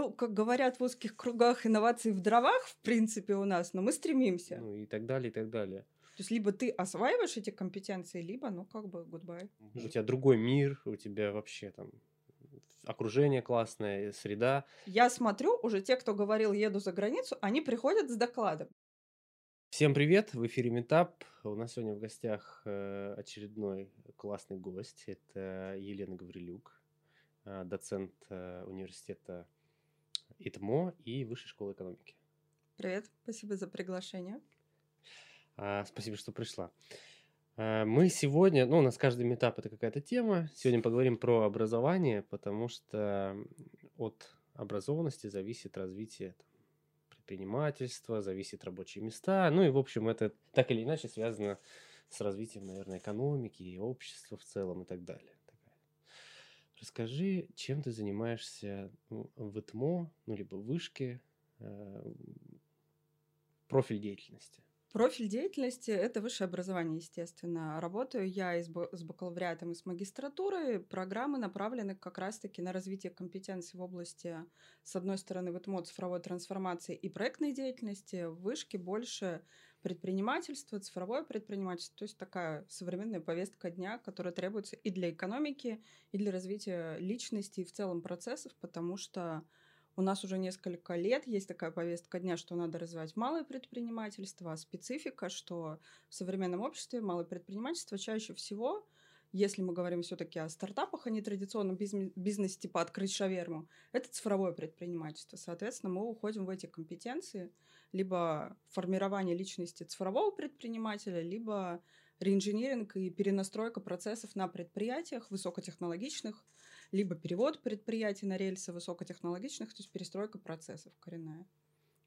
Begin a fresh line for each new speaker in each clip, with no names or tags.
Ну, как говорят в узких кругах, инновации в дровах, в принципе, у нас, но мы стремимся.
Ну и так далее, и так далее.
То есть либо ты осваиваешь эти компетенции, либо, ну, как бы, goodbye.
У тебя другой мир, у тебя вообще там окружение классное, среда.
Я смотрю, уже те, кто говорил, еду за границу, они приходят с докладом.
Всем привет, в эфире Метап. У нас сегодня в гостях э, очередной классный гость. Это Елена Гаврилюк, э, доцент э, университета ИТМО и Высшей школы экономики.
Привет, спасибо за приглашение.
А, спасибо, что пришла. А, мы сегодня, ну, у нас каждый метап это какая-то тема. Сегодня поговорим про образование, потому что от образованности зависит развитие предпринимательства, зависит рабочие места. Ну и, в общем, это так или иначе связано с развитием, наверное, экономики и общества в целом и так далее. Расскажи, чем ты занимаешься в ИТМО, ну, либо в вышке, э, профиль деятельности.
Профиль деятельности – это высшее образование, естественно. Работаю я и с бакалавриатом, и с магистратурой. Программы направлены как раз-таки на развитие компетенций в области, с одной стороны, ВТМО цифровой трансформации и проектной деятельности, в вышке больше предпринимательство, цифровое предпринимательство, то есть такая современная повестка дня, которая требуется и для экономики, и для развития личности, и в целом процессов, потому что у нас уже несколько лет есть такая повестка дня, что надо развивать малое предпринимательство, а специфика, что в современном обществе малое предпринимательство чаще всего если мы говорим все-таки о стартапах, а не традиционном бизнесе типа открыть шаверму, это цифровое предпринимательство. Соответственно, мы уходим в эти компетенции, либо формирование личности цифрового предпринимателя, либо реинжиниринг и перенастройка процессов на предприятиях высокотехнологичных, либо перевод предприятий на рельсы высокотехнологичных, то есть перестройка процессов коренная.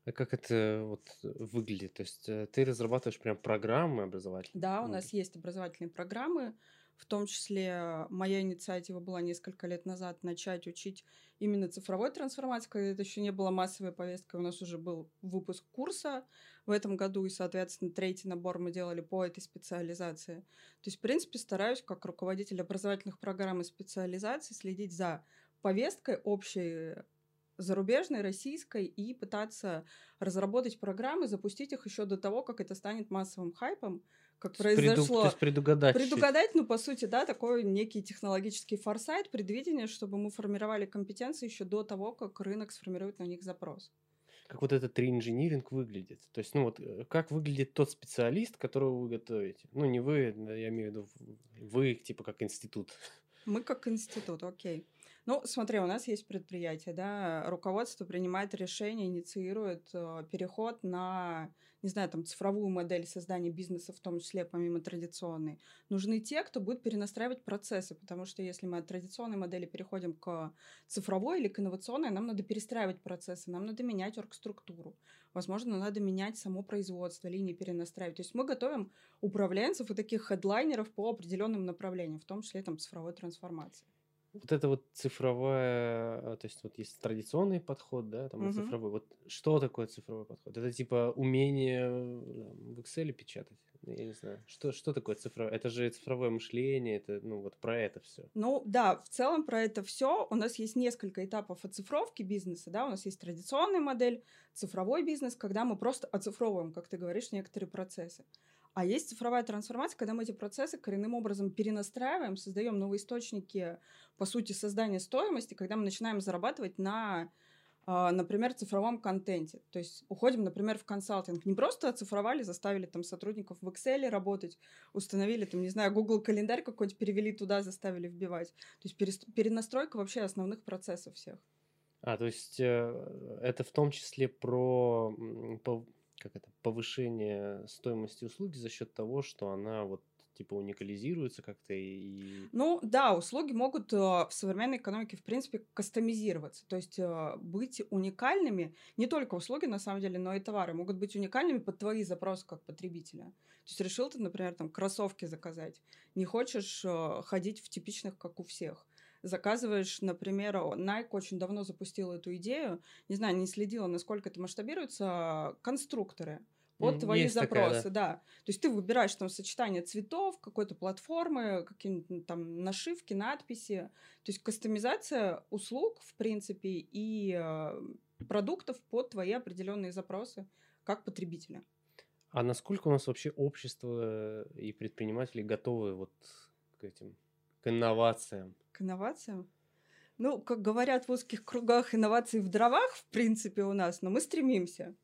А как это вот выглядит? То есть э, ты разрабатываешь прям программы образовательные?
Да, у нас есть образовательные программы, в том числе моя инициатива была несколько лет назад начать учить именно цифровой трансформации, когда это еще не было массовой повесткой. У нас уже был выпуск курса в этом году, и, соответственно, третий набор мы делали по этой специализации. То есть, в принципе, стараюсь, как руководитель образовательных программ и специализации, следить за повесткой общей зарубежной, российской, и пытаться разработать программы, запустить их еще до того, как это станет массовым хайпом, как произошло. Преду, то
предугадать.
Предугадать, ну, по сути, да, такой некий технологический форсайт, предвидение, чтобы мы формировали компетенции еще до того, как рынок сформирует на них запрос.
Как вот этот реинжиниринг выглядит? То есть, ну вот, э, как выглядит тот специалист, которого вы готовите? Ну, не вы, я имею в виду, вы, типа, как институт.
Мы как институт, окей. Ну, смотри, у нас есть предприятие, да, руководство принимает решение, инициирует э, переход на, не знаю, там, цифровую модель создания бизнеса, в том числе помимо традиционной. Нужны те, кто будет перенастраивать процессы, потому что если мы от традиционной модели переходим к цифровой или к инновационной, нам надо перестраивать процессы, нам надо менять оргструктуру. Возможно, надо менять само производство, линии перенастраивать. То есть мы готовим управленцев и таких хедлайнеров по определенным направлениям, в том числе там цифровой трансформации.
Вот это вот цифровая, а, то есть вот есть традиционный подход, да, там угу. цифровой. Вот что такое цифровой подход? Это типа умение в Excel печатать? Я не знаю. Что, что такое цифровое? Это же цифровое мышление, это, ну, вот про это все.
Ну, да, в целом про это все. У нас есть несколько этапов оцифровки бизнеса, да, у нас есть традиционная модель, цифровой бизнес, когда мы просто оцифровываем, как ты говоришь, некоторые процессы. А есть цифровая трансформация, когда мы эти процессы коренным образом перенастраиваем, создаем новые источники, по сути, создания стоимости, когда мы начинаем зарабатывать на а, например, цифровом контенте. То есть уходим, например, в консалтинг. Не просто оцифровали, заставили там сотрудников в Excel работать, установили там, не знаю, Google календарь какой-нибудь, перевели туда, заставили вбивать. То есть перенастройка вообще основных процессов всех.
А, то есть э, это в том числе про как это, повышение стоимости услуги за счет того, что она вот типа уникализируется как-то и...
Ну да, услуги могут э, в современной экономике, в принципе, кастомизироваться. То есть э, быть уникальными, не только услуги, на самом деле, но и товары могут быть уникальными под твои запросы как потребителя. То есть решил ты, например, там кроссовки заказать, не хочешь э, ходить в типичных, как у всех заказываешь, например, Nike очень давно запустил эту идею, не знаю, не следила, насколько это масштабируется, конструкторы под твои
есть такая,
запросы,
да.
да. То есть ты выбираешь там сочетание цветов, какой-то платформы, какие-нибудь там нашивки, надписи. То есть кастомизация услуг, в принципе, и э, продуктов под твои определенные запросы как потребителя.
А насколько у нас вообще общество и предприниматели готовы вот к этим, к инновациям?
К инновациям? Ну, как говорят в узких кругах, инновации в дровах, в принципе, у нас, но мы стремимся.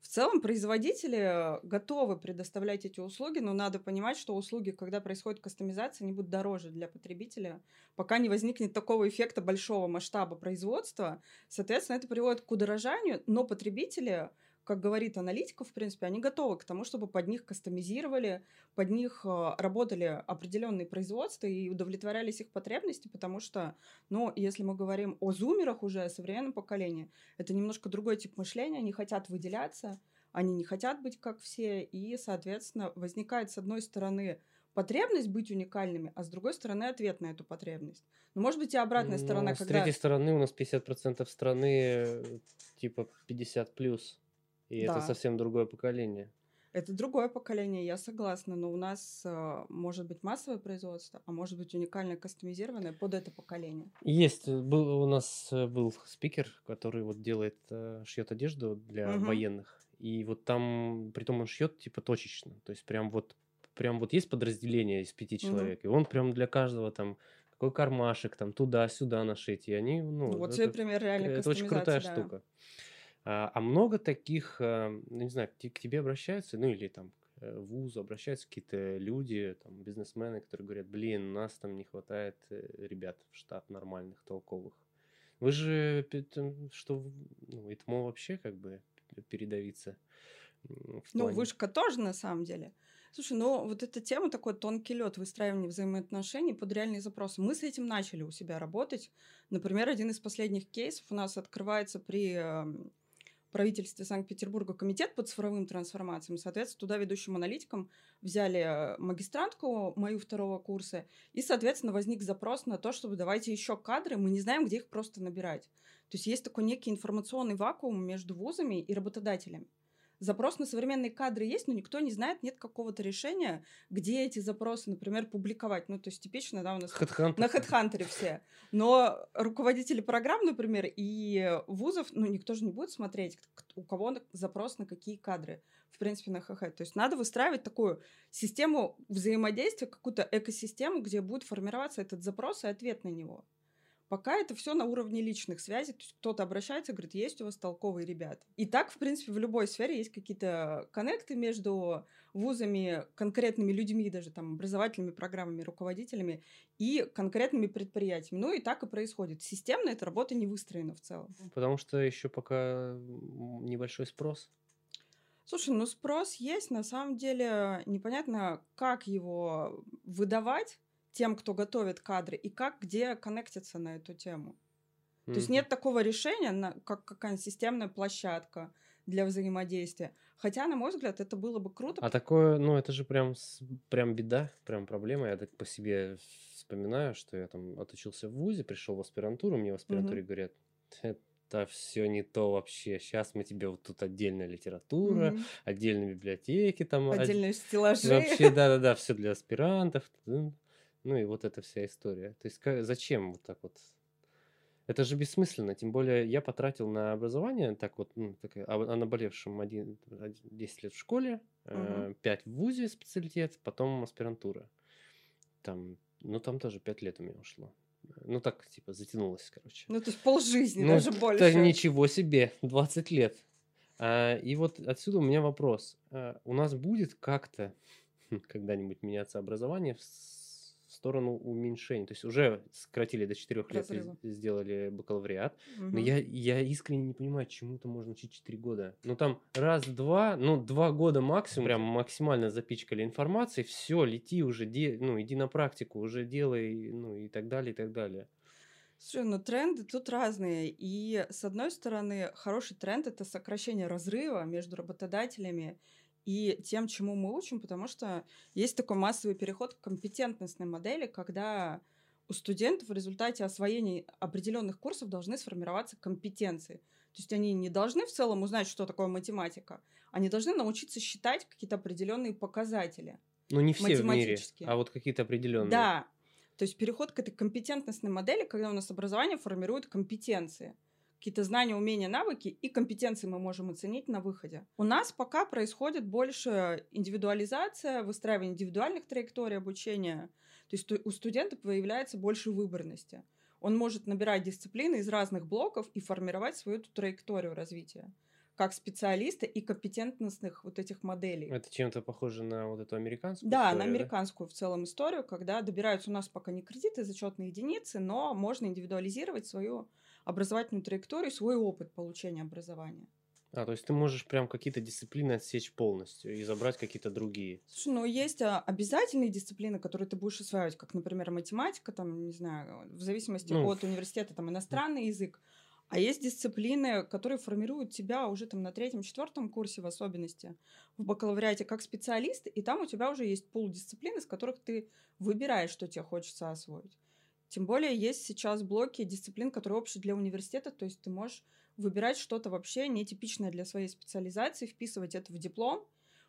В целом производители готовы предоставлять эти услуги, но надо понимать, что услуги, когда происходит кастомизация, они будут дороже для потребителя, пока не возникнет такого эффекта большого масштаба производства. Соответственно, это приводит к удорожанию, но потребители как говорит аналитика, в принципе, они готовы к тому, чтобы под них кастомизировали, под них э, работали определенные производства и удовлетворялись их потребности, потому что, ну, если мы говорим о зумерах уже, о современном поколении, это немножко другой тип мышления, они хотят выделяться, они не хотят быть как все, и, соответственно, возникает, с одной стороны, потребность быть уникальными, а с другой стороны ответ на эту потребность. Ну, может быть, и обратная сторона,
Ну, с
когда...
третьей стороны у нас 50% страны э, типа 50 плюс. И это
Да.
совсем другое поколение.
Это другое поколение, я согласна, но у нас э, может быть массовое производство, а может быть уникальное кастомизированное под это поколение.
Есть, э, был, у нас э, был спикер, который вот делает, шьет одежду для
Мгм.
военных. И вот там, притом он шьет типа точечно. То есть прям вот, прям вот есть подразделение из пяти человек, и он прям для каждого там какой кармашек, там туда-сюда нашить. И они, ну,
вот
это,
тебе пример реальной
это очень крутая
да.
штука. А, а много таких, а, ну, не знаю, к те- к тебе обращаются, ну или там к э, вузу обращаются какие-то люди, там, бизнесмены, которые говорят, блин, нас там не хватает э, ребят в штат нормальных, толковых. Вы же, что, в- ну, ИТМО вообще как бы передавиться в
Ну,
плане-
вышка тоже на самом деле. Слушай, ну вот эта тема такой тонкий лед выстраивания взаимоотношений под реальные запросы. Мы с этим начали у себя работать. Например, один из последних кейсов у нас открывается при эм, правительстве Санкт-Петербурга комитет по цифровым трансформациям. Соответственно, туда ведущим аналитикам взяли э, магистрантку мою второго курса, и, соответственно, возник запрос на то, чтобы давайте еще кадры, мы не знаем, где их просто набирать. То есть есть такой некий информационный вакуум между вузами и работодателями. Запрос на современные кадры есть, но никто не знает, нет какого-то решения, где эти запросы, например, публиковать. Ну, то есть типично, да, у нас
HeadHunter.
на HeadHunter все. Но руководители программ, например, и вузов, ну, никто же не будет смотреть, у кого запрос на какие кадры, в принципе, на ХХ. То есть надо выстраивать такую систему взаимодействия, какую-то экосистему, где будет формироваться этот запрос и ответ на него. Пока это все на уровне личных связей, то есть кто-то обращается говорит, есть у вас толковые ребята. И так, в принципе, в любой сфере есть какие-то коннекты между вузами, конкретными людьми, даже там образовательными программами, руководителями и конкретными предприятиями. Ну и так и происходит. Системно эта работа не выстроена в целом.
Потому что еще пока небольшой спрос.
Слушай, ну спрос есть, на самом деле непонятно, как его выдавать тем, кто готовит кадры, и как, где коннектиться на эту тему. То есть нет такого решения, на- как какая-нибудь системная площадка для взаимодействия. Хотя, на мой взгляд, это было бы круто.
А такое, ну, это же прям, прям беда, прям проблема. Я так по себе вспоминаю, что я там отучился в ВУЗе, пришел в аспирантуру, мне в аспирантуре говорят, это все не то вообще. Сейчас мы тебе вот тут отдельная литература,
Мгм.
отдельные библиотеки, там од-
Отдельные стеллажи.
вообще, да-да-да, все для аспирантов. Ну и вот эта вся история. То есть ка- зачем вот так вот? Это же бессмысленно, тем более я потратил на образование, так вот, ну, так, о, о наболевшем один, один- 10 лет в школе,
Мгм.
5 в ВУЗе специалитет, потом аспирантура. Там, ну там тоже 5 лет у меня ушло. Ну так, типа, затянулось, короче.
Ну, то есть полжизни,
Ну,
даже больше.
ничего себе, 20 лет. А, и вот отсюда у меня вопрос. А, у нас будет как-то хм, когда-нибудь меняться образование в сторону уменьшения? То есть уже сократили до 4 лет,
Разрыва.
сделали бакалавриат. Но
Мгм.
я, я искренне не понимаю, чему-то можно учить 4 года. Ну там раз-два, ну два года максимум, прям максимально запичкали информацией, все, лети уже, де- ну иди на практику, уже делай, ну и так далее, и так далее.
Слушай, ну тренды тут разные. И с одной стороны, хороший тренд это сокращение разрыва между работодателями и тем, чему мы учим, потому что есть такой массовый переход к компетентностной модели, когда у студентов в результате освоения определенных курсов должны сформироваться компетенции. То есть они не должны в целом узнать, что такое математика, они должны научиться считать какие-то определенные показатели.
Ну, не все в мире, а вот какие-то определенные.
Да. То есть переход к этой компетентностной модели, когда у нас образование формирует компетенции. Какие-то знания, умения, навыки и компетенции мы можем оценить на выходе. У нас пока происходит больше индивидуализация, выстраивание индивидуальных траекторий обучения. То есть у студента появляется больше выборности. Он может набирать дисциплины из разных блоков и формировать свою траекторию развития как специалиста и компетентностных вот этих моделей.
Это чем-то похоже на вот эту американскую
Да, историю, на американскую да? в целом историю, когда добираются у нас пока не кредиты, зачетные единицы, но можно индивидуализировать свою образовательную траекторию, свой опыт получения образования.
А, то есть ты можешь прям какие-то дисциплины отсечь полностью и забрать какие-то другие.
Слушай, ну есть а, обязательные дисциплины, которые ты будешь осваивать, как, например, математика, там, не знаю, в зависимости ну, от университета, там, иностранный язык. А есть дисциплины, которые формируют тебя уже там на третьем-четвертом курсе в особенности в бакалавриате как специалист, и там у тебя уже есть пол дисциплин, из которых ты выбираешь, что тебе хочется освоить. Тем более есть сейчас блоки дисциплин, которые общие для университета, то есть ты можешь выбирать что-то вообще нетипичное для своей специализации, вписывать это в диплом.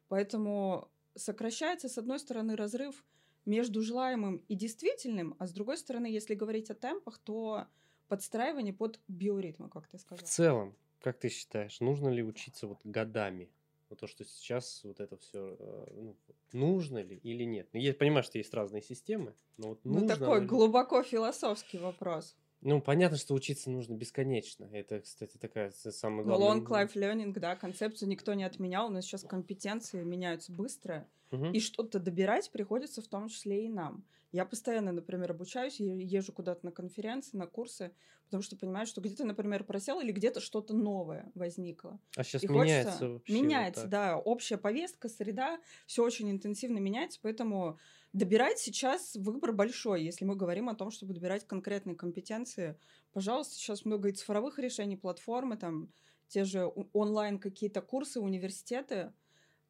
Поэтому сокращается, с одной стороны, разрыв между желаемым и действительным, а с другой стороны, если говорить о темпах, то подстраивание под биоритмы, как ты сказал.
В целом, как ты считаешь, нужно ли учиться вот годами? Вот то, что сейчас вот это все э, ну, нужно ли или нет? Ну, я понимаю, что есть разные системы, но вот
ну, такой ли... глубоко философский вопрос.
Ну, понятно, что учиться нужно бесконечно. Это, кстати, такая самая
главная... Ну, long life learning, да, концепцию никто не отменял. У нас сейчас компетенции меняются быстро, угу. и что-то добирать приходится в том числе и нам. Я постоянно, например, обучаюсь, езжу куда-то на конференции, на курсы, потому что понимаю, что где-то, например, просел или где-то что-то новое возникло.
А сейчас и меняется хочется... вообще.
Меняется, вот да. Общая повестка, среда, все очень интенсивно меняется, поэтому добирать сейчас выбор большой. Если мы говорим о том, чтобы добирать конкретные компетенции, пожалуйста, сейчас много и цифровых решений, платформы, там, те же онлайн какие-то курсы, университеты.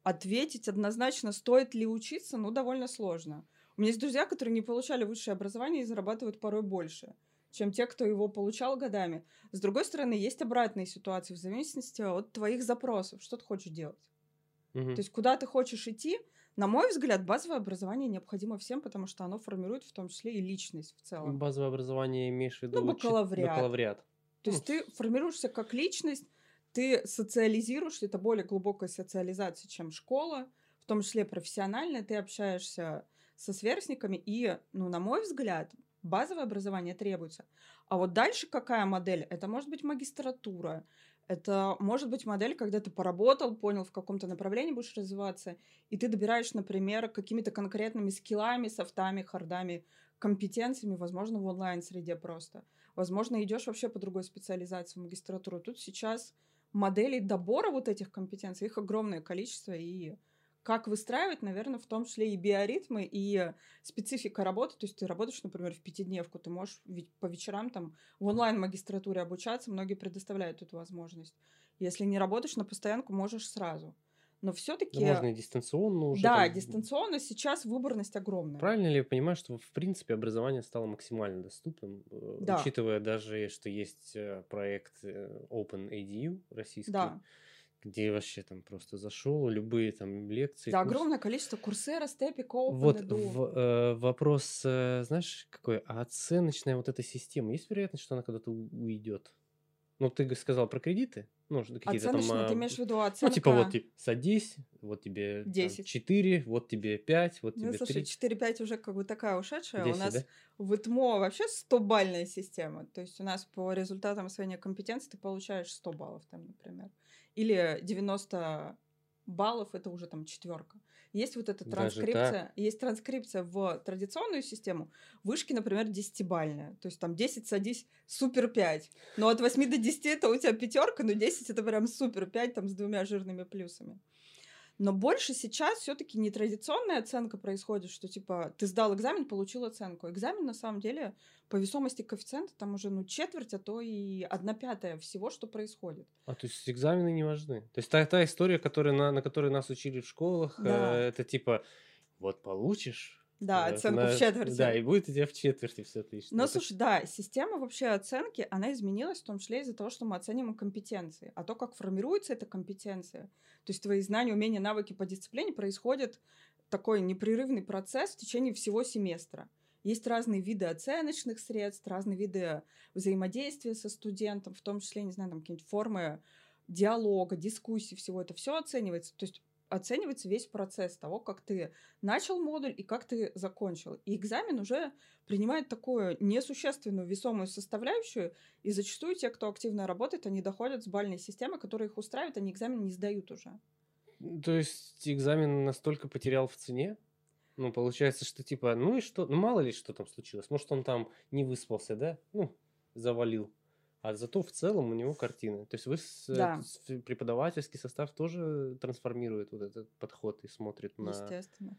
Ответить однозначно, стоит ли учиться, ну, довольно сложно. У меня есть друзья, которые не получали высшее образование и зарабатывают порой больше, чем те, кто его получал годами. С другой стороны, есть обратные ситуации в зависимости от твоих запросов, что ты хочешь делать. Угу. То есть, куда ты хочешь идти, на мой взгляд, базовое образование необходимо всем, потому что оно формирует в том числе и личность в целом.
Базовое образование имеешь в виду?
Ну, бакалавриат.
бакалавриат.
То есть ты формируешься как личность, ты социализируешься, это более глубокая социализация, чем школа, в том числе профессиональная, ты общаешься со сверстниками, и, ну, на мой взгляд, базовое образование требуется. А вот дальше какая модель? Это может быть магистратура, это может быть модель, когда ты поработал, понял, в каком-то направлении будешь развиваться, и ты добираешь, например, какими-то конкретными скиллами, софтами, хардами, компетенциями, возможно, в онлайн-среде просто. Возможно, идешь вообще по другой специализации в магистратуру. Тут сейчас моделей добора вот этих компетенций, их огромное количество, и как выстраивать, наверное, в том числе и биоритмы, и специфика работы. То есть ты работаешь, например, в пятидневку, ты можешь ведь по вечерам там в онлайн-магистратуре обучаться, многие предоставляют эту возможность. Если не работаешь на постоянку, можешь сразу. Но все-таки...
Да можно и дистанционно уже.
Да, там... дистанционно сейчас выборность огромная.
Правильно ли я понимаю, что в принципе образование стало максимально доступным, э, да. учитывая даже, что есть э, проект э, Open ADU российский, да где вообще там просто зашел, любые там лекции.
Да, курс... огромное количество курсера, степик, Open,
Вот в, э, вопрос, э, знаешь, какой? А оценочная вот эта система, есть вероятность, что она когда-то уйдет? Ну, ты сказал про кредиты? Ну,
какие-то там... ты имеешь в виду оценка?
Ну, типа вот типа, садись, вот тебе 10. Там, 4, вот тебе 5, вот ну, тебе
слушай,
3.
4-5 уже как бы такая ушедшая.
10,
у нас
да?
в ИТМО вообще 100-бальная система. То есть у нас по результатам освоения компетенции ты получаешь 100 баллов там, например. Или 90 баллов это уже там четверка. Есть вот эта транскрипция, есть транскрипция в традиционную систему. Вышки, например, десятибальная. То есть там 10 садись супер 5. Но от 8 до 10 это у тебя пятерка, но 10 это прям супер 5 там с двумя жирными плюсами. Но больше сейчас все-таки нетрадиционная оценка происходит, что типа ты сдал экзамен, получил оценку. Экзамен на самом деле по весомости коэффициента там уже ну четверть, а то и одна пятая всего, что происходит.
А то есть экзамены не важны. То есть та, та история, которая, на, на которой нас учили в школах, да. э, это типа вот получишь
Да,
Э,
оценку
на-
в четверти.
Да, и будет у тебя в четверти все отлично.
Но
Это
слушай, да, система вообще оценки, она изменилась в том числе из-за того, что мы оцениваем компетенции. А то, как формируется эта компетенция, то есть твои знания, умения, навыки по дисциплине, происходит такой непрерывный процесс в течение всего семестра. Есть разные виды оценочных средств, разные виды взаимодействия со студентом, в том числе, не знаю, там какие-нибудь формы диалога, дискуссии, всего это все оценивается. То есть оценивается весь процесс того, как ты начал модуль и как ты закончил. И экзамен уже принимает такую несущественную весомую составляющую, и зачастую те, кто активно работает, они доходят с бальной системы, которая их устраивает, они экзамен не сдают уже.
То есть экзамен настолько потерял в цене? Ну, получается, что типа, ну и что? Ну, мало ли, что там случилось. Может, он там не выспался, да? Ну, завалил. А зато в целом у него картина. То есть вы с, э,
Да.
с- преподавательский состав тоже трансформирует вот этот подход и смотрит на...
Естественно.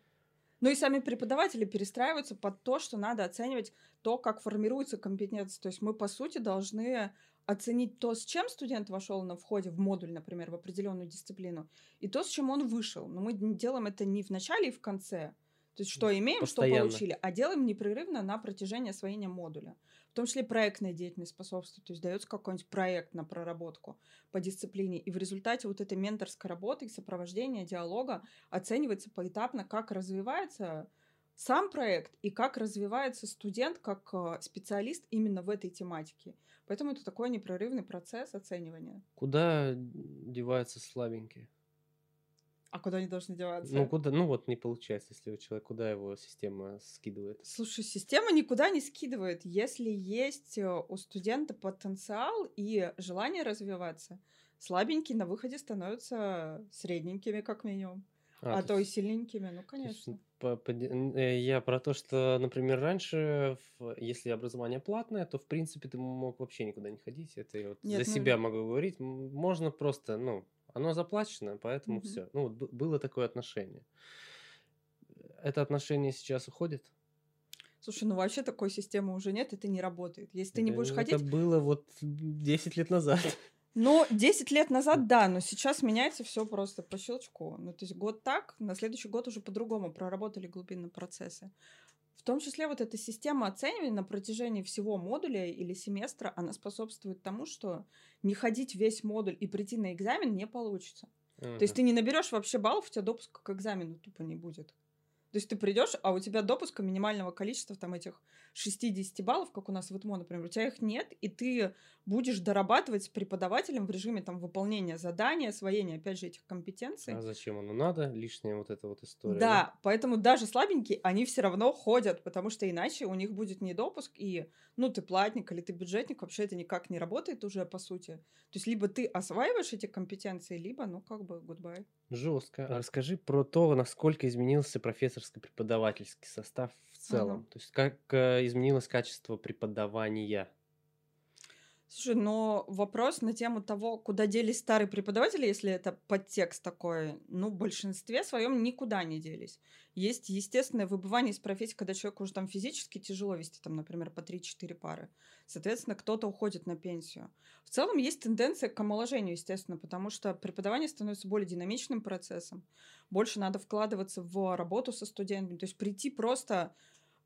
Ну и сами преподаватели перестраиваются под то, что надо оценивать то, как формируется компетенция. То есть мы, по сути, должны оценить то, с чем студент вошел на входе в модуль, например, в определенную дисциплину, и то, с чем он вышел. Но мы делаем это не в начале и в конце. То есть что имеем,
Постоянно.
что получили, а делаем непрерывно на протяжении освоения модуля. В том числе проектная деятельность способствует. То есть дается какой-нибудь проект на проработку по дисциплине. И в результате вот этой менторской работы и сопровождения диалога оценивается поэтапно, как развивается сам проект и как развивается студент как э, специалист именно в этой тематике. Поэтому это такой непрерывный процесс оценивания.
Куда деваются слабенькие?
А куда они должны деваться?
Ну, куда, ну вот не получается, если у человека, куда его система скидывает?
Слушай, система никуда не скидывает. Если есть э, у студента потенциал и желание развиваться, слабенькие на выходе становятся средненькими, как минимум. А, то и
есть-
сильненькими, ну,
то
конечно.
э, Я про то, что, например, раньше, если образование платное, то, в принципе, ты мог вообще никуда не ходить. Это я вот
Нет,
за
ну
себя могу говорить. Можно просто, ну, оно заплачено, поэтому
Мгм.
все. Ну, вот было такое отношение. Это отношение сейчас уходит?
Слушай, ну вообще такой системы уже нет, это не работает. Если ты не будешь
Это
ходить,
было вот 10 лет назад.
Ну, 10 лет назад, да, но сейчас меняется все просто по щелчку. Ну, то есть год так, на следующий год уже по-другому проработали глубинные процессы. В том числе вот эта система оценивания на протяжении всего модуля или семестра, она способствует тому, что не ходить весь модуль и прийти на экзамен не получится. То есть ты не наберешь вообще баллов, у тебя допуска к экзамену тупо не будет. То есть ты придешь, а у тебя допуска минимального количества там этих 60 баллов, как у нас в ИТМО, например, у тебя их нет, и ты будешь дорабатывать с преподавателем в режиме там выполнения задания, освоения, опять же, этих компетенций.
А зачем оно надо? Лишняя вот эта вот история.
Да, поэтому даже слабенькие, они все равно ходят, потому что иначе у них будет недопуск, и, ну, ты платник или ты бюджетник, вообще это никак не работает уже, по сути. То есть либо ты осваиваешь эти компетенции, либо, ну, как бы, goodbye.
Жестко. А расскажи про то, насколько изменился профессорско-преподавательский состав в целом.
Мгм.
То есть как э, изменилось качество преподавания.
Слушай, но вопрос на тему того, куда делись старые преподаватели, если это подтекст такой, ну, в большинстве своем никуда не делись. Есть естественное выбывание из профессии, когда человеку уже там физически тяжело вести, там, например, по 3-4 пары. Соответственно, кто-то уходит на пенсию. В целом есть тенденция к омоложению, естественно, потому что преподавание становится более динамичным процессом. Больше надо вкладываться в работу со студентами. То есть прийти просто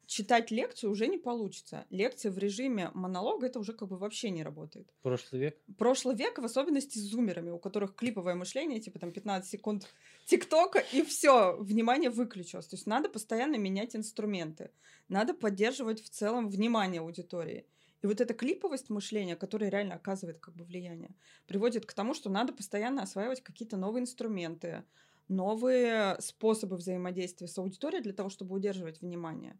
читать лекцию уже не получится. Лекция в режиме монолога это уже как бы вообще не работает.
Прошлый век?
Прошлый век, в особенности с зумерами, у которых клиповое мышление, типа там 15 секунд ТикТока, и все, внимание выключилось. То есть надо постоянно менять инструменты. Надо поддерживать в целом внимание аудитории. И вот эта клиповость мышления, которая реально оказывает как бы влияние, приводит к тому, что надо постоянно осваивать какие-то новые инструменты, новые способы взаимодействия с аудиторией для того, чтобы удерживать внимание.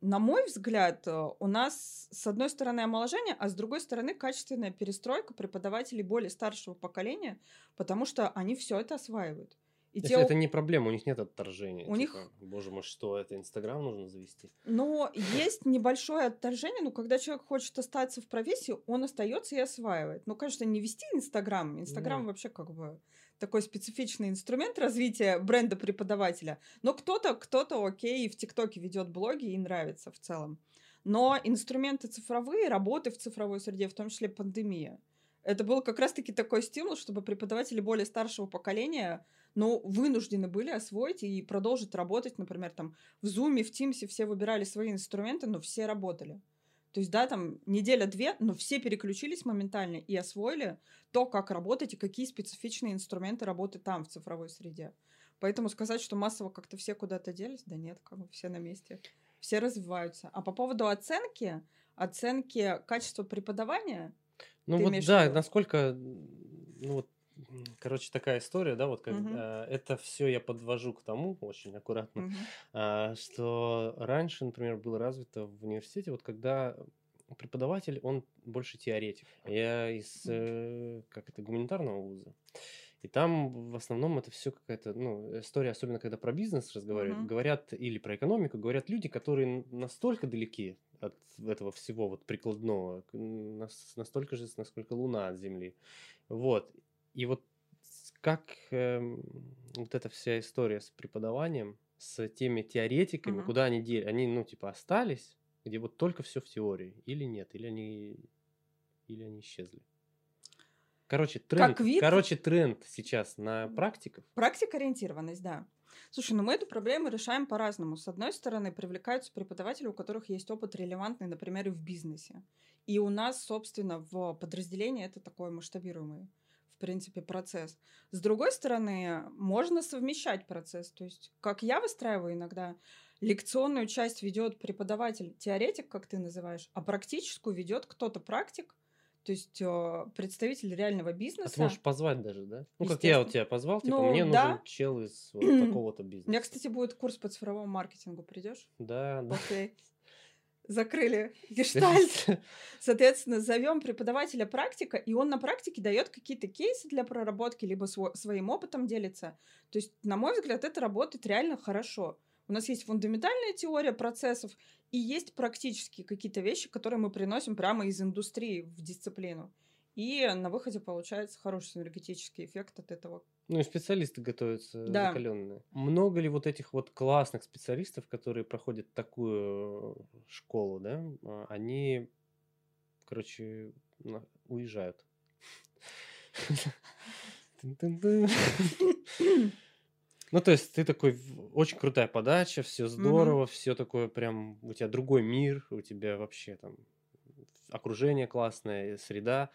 На мой взгляд, э, у нас с одной стороны омоложение, а с другой стороны качественная перестройка преподавателей более старшего поколения, потому что они все это осваивают. И
То
те,
это не проблема, у них нет отторжения.
У них-
типа, Боже мой, что это, Инстаграм нужно завести?
Но есть небольшое отторжение, но когда человек хочет остаться в профессии, он остается и осваивает. Ну, конечно, не вести Инстаграм. Инстаграм вообще как бы такой специфичный инструмент развития бренда преподавателя. Но кто-то, кто-то, окей, в ТикТоке ведет блоги и нравится в целом. Но инструменты цифровые, работы в цифровой среде, в том числе пандемия, Это был как раз-таки такой стимул, чтобы преподаватели более старшего поколения, ну, вынуждены были освоить и продолжить работать, например, там в Zoom, в Teams все выбирали свои инструменты, но все работали. То есть, да, там неделя-две, но все переключились моментально и освоили то, как работать и какие специфичные инструменты работы там, в цифровой среде. Поэтому сказать, что массово как-то все куда-то делись, да нет, как бы все на месте. Все развиваются. А по поводу оценки, оценки качества преподавания,
ну вот да, насколько, ну вот, короче, такая история, да, вот как
Мгм.
э, это все я подвожу к тому очень аккуратно,
Мгм.
а, что раньше, например, было развито в университете, вот когда преподаватель, он больше теоретик. Я из, э, как это, гуманитарного вуза. И там в основном это все какая-то, ну, история, особенно когда про бизнес разговаривают,
Мгм.
говорят, или про экономику, говорят люди, которые настолько далеки от этого всего вот прикладного, настолько же, насколько Луна от Земли. Вот. И вот как эм, вот эта вся история с преподаванием, с теми теоретиками,
Мгм.
куда они дели, они, ну, типа, остались, где вот только все в теории, или нет, или они, или они исчезли. Короче, тренд,
Как вид,
короче, тренд сейчас на практиков.
практикоориентированность, да. Слушай, ну мы эту проблему решаем по-разному. С одной стороны, привлекаются преподаватели, у которых есть опыт релевантный, например, и в бизнесе. И у нас, собственно, в подразделении это такой масштабируемый, в принципе, процесс. С другой стороны, можно совмещать процесс. То есть, как я выстраиваю иногда, лекционную часть ведет преподаватель, теоретик, как ты называешь, а практическую ведет кто-то практик, то есть э, представитель реального
А ты
бизнеса.
можешь позвать даже, да? Ну, как я вот тебя позвал, типа,
Ну,
мне
да.
нужен чел из вот такого-то
У меня,
бизнеса.
кстати, будет курс по цифровому маркетингу. Придешь?
Да, да.
Окей. Закрыли гештальт. Соответственно, зовем преподавателя практика, и он на практике дает какие-то кейсы для проработки, либо сво- своим опытом делится. То есть, на мой взгляд, это работает реально хорошо. У нас есть фундаментальная теория процессов, и есть практические какие-то вещи, которые мы приносим прямо из индустрии в дисциплину. И на выходе получается хороший синергетический эффект от этого.
Ну и специалисты готовятся
Да.
закаленные. Много ли вот этих вот классных специалистов, которые проходят такую э, школу, да, а, они, короче, уезжают? Ну, то есть ты такой, очень крутая подача, все здорово, все такое прям, у тебя другой мир, у тебя вообще там окружение классное, среда,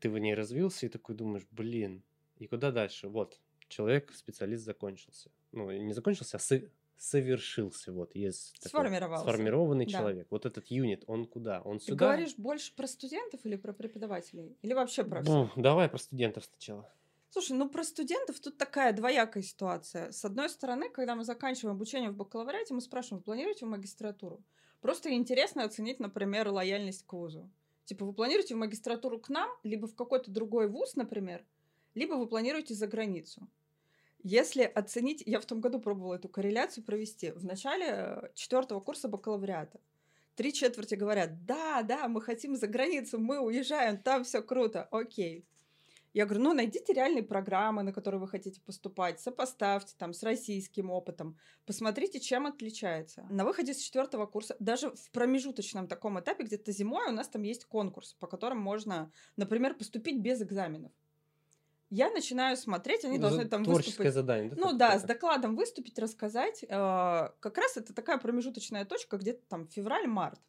ты в ней развился и такой думаешь, блин, и куда дальше? Вот, человек, специалист закончился. Ну, не закончился, а со- совершился. Вот, есть такой
Сформировался.
сформированный
Да.
человек. Вот этот юнит, он куда? Он
Ты
сюда?
говоришь больше про студентов или про преподавателей? Или вообще про всех?
Ну, давай про студентов сначала.
Слушай, ну про студентов тут такая двоякая ситуация. С одной стороны, когда мы заканчиваем обучение в бакалавриате, мы спрашиваем, планируете в магистратуру? Просто интересно оценить, например, лояльность к вузу. Типа, вы планируете в магистратуру к нам, либо в какой-то другой вуз, например, либо вы планируете за границу. Если оценить, я в том году пробовала эту корреляцию провести. В начале э, четвертого курса бакалавриата три четверти говорят, да, да, мы хотим за границу, мы уезжаем, там все круто, окей. Я говорю, ну, найдите реальные программы, на которые вы хотите поступать, сопоставьте там с российским опытом, посмотрите, чем отличается. На выходе с четвертого курса, даже в промежуточном таком этапе, где-то зимой у нас там есть конкурс, по которым можно, например, поступить без экзаменов. Я начинаю смотреть, они должны там
Творческое
выступить.
задание.
Ну
такое
да, с
какое-то?
докладом выступить, рассказать. Э, Как раз это такая промежуточная точка, где-то там февраль-март.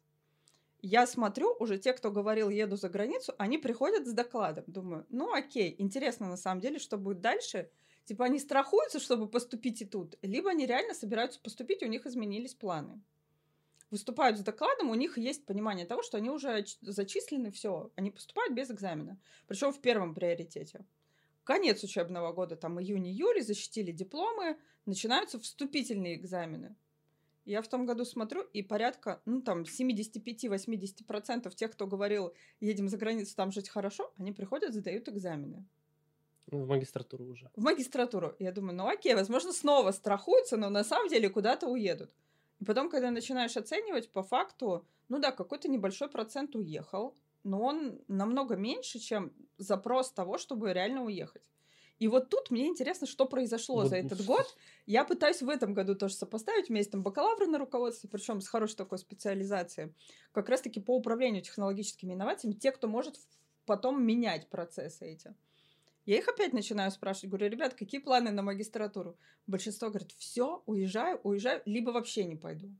Я смотрю, уже те, кто говорил, еду за границу, они приходят с докладом. Думаю, ну окей, интересно на самом деле, что будет дальше. Типа они страхуются, чтобы поступить и тут, либо они реально собираются поступить, у них изменились планы. Выступают с докладом, у них есть понимание того, что они уже зачислены, все, они поступают без экзамена. Причем в первом приоритете. Конец учебного года, там июнь-июль, защитили дипломы, начинаются вступительные экзамены. Я в том году смотрю, и порядка, ну, там, 75-80% тех, кто говорил, едем за границу, там жить хорошо, они приходят, задают экзамены.
Ну, в магистратуру уже.
В магистратуру. Я думаю, ну окей, возможно, снова страхуются, но на самом деле куда-то уедут. И потом, когда начинаешь оценивать, по факту, ну да, какой-то небольшой процент уехал, но он намного меньше, чем запрос того, чтобы реально уехать. И вот тут мне интересно, что произошло
Вот
за этот год. Я пытаюсь в этом году тоже сопоставить. У меня есть там бакалавры на руководстве, причем с хорошей такой специализацией, как раз-таки по управлению технологическими инновациями. Те, кто может потом менять процессы эти. Я их опять начинаю спрашивать, говорю, ребят, какие планы на магистратуру? Большинство говорит, все, уезжаю, уезжаю, либо вообще не пойду.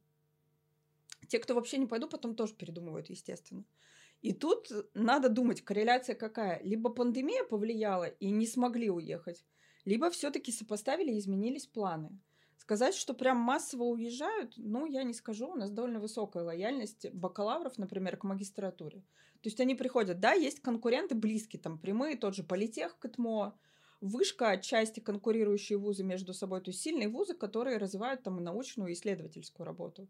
Те, кто вообще не пойду, потом тоже передумывают, естественно. И тут надо думать, корреляция какая. Либо пандемия повлияла и не смогли уехать, либо все-таки сопоставили и изменились планы. Сказать, что прям массово уезжают, ну, я не скажу. У нас довольно высокая лояльность бакалавров, например, к магистратуре. То есть они приходят, да, есть конкуренты близкие, там, прямые, тот же политех, КТМО, вышка, отчасти конкурирующие вузы между собой, то есть сильные вузы, которые развивают там научную и исследовательскую работу.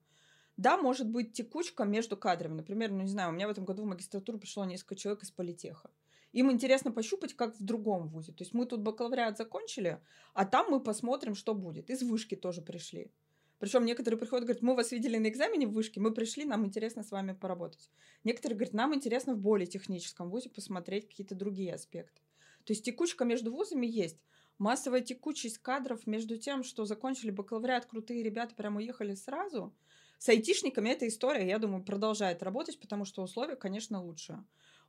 Да, может быть текучка между кадрами. Например, ну не знаю, у меня в этом году в магистратуру пришло несколько человек из политеха. Им интересно пощупать, как в другом вузе. То есть мы тут бакалавриат закончили, а там мы посмотрим, что будет. Из вышки тоже пришли. Причем некоторые приходят и говорят, мы вас видели на экзамене в вышке, мы пришли, нам интересно с вами поработать. Некоторые говорят, нам интересно в более техническом вузе посмотреть какие-то другие аспекты. То есть текучка между вузами есть. Массовая текучесть кадров между тем, что закончили бакалавриат, крутые ребята прям уехали сразу – с айтишниками эта история, я думаю, продолжает работать, потому что условия, конечно, лучше.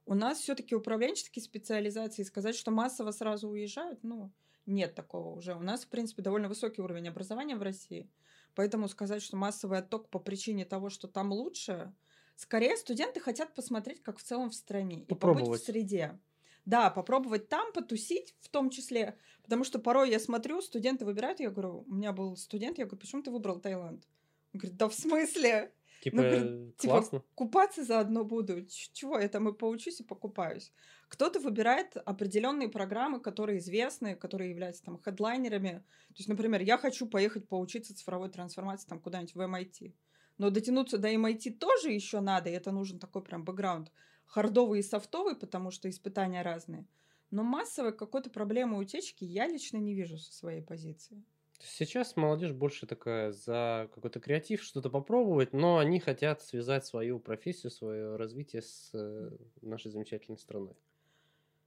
У нас все-таки управленческие специализации, сказать, что массово сразу уезжают, ну, нет такого уже. У нас, в принципе, довольно высокий уровень образования в России. Поэтому сказать, что массовый отток по причине того, что там лучше, скорее студенты хотят посмотреть, как в целом в стране. И побыть в среде. Да, попробовать там потусить, в том числе. Потому что порой я смотрю, студенты выбирают, я говорю, у меня был студент, я говорю, почему ты выбрал Таиланд? Он говорит, да в смысле? Типа, ну, говорит, типа купаться заодно буду. Чего я там и поучусь, и покупаюсь. Кто-то выбирает определенные программы, которые известны, которые являются там хедлайнерами. То есть, например, я хочу поехать поучиться цифровой трансформации там куда-нибудь в MIT. Но дотянуться до MIT тоже еще надо, и это нужен такой прям бэкграунд. Хардовый и софтовый, потому что испытания разные. Но массовой какой-то проблемы утечки я лично не вижу со своей позиции.
Сейчас молодежь больше такая за какой-то креатив, что-то попробовать, но они хотят связать свою профессию, свое развитие с э, нашей замечательной страной.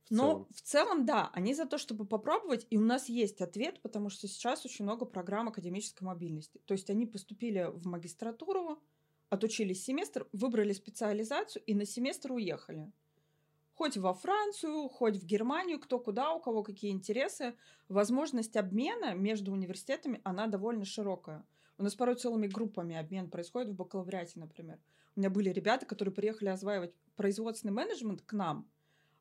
В Но целом. в целом, да, они за то, чтобы попробовать, и у нас есть ответ, потому что сейчас очень много программ академической мобильности. То есть они поступили в магистратуру, отучились семестр, выбрали специализацию и на семестр уехали хоть во Францию, хоть в Германию, кто куда, у кого какие интересы. Возможность обмена между университетами, она довольно широкая. У нас порой целыми группами обмен происходит в бакалавриате, например. У меня были ребята, которые приехали осваивать производственный менеджмент к нам,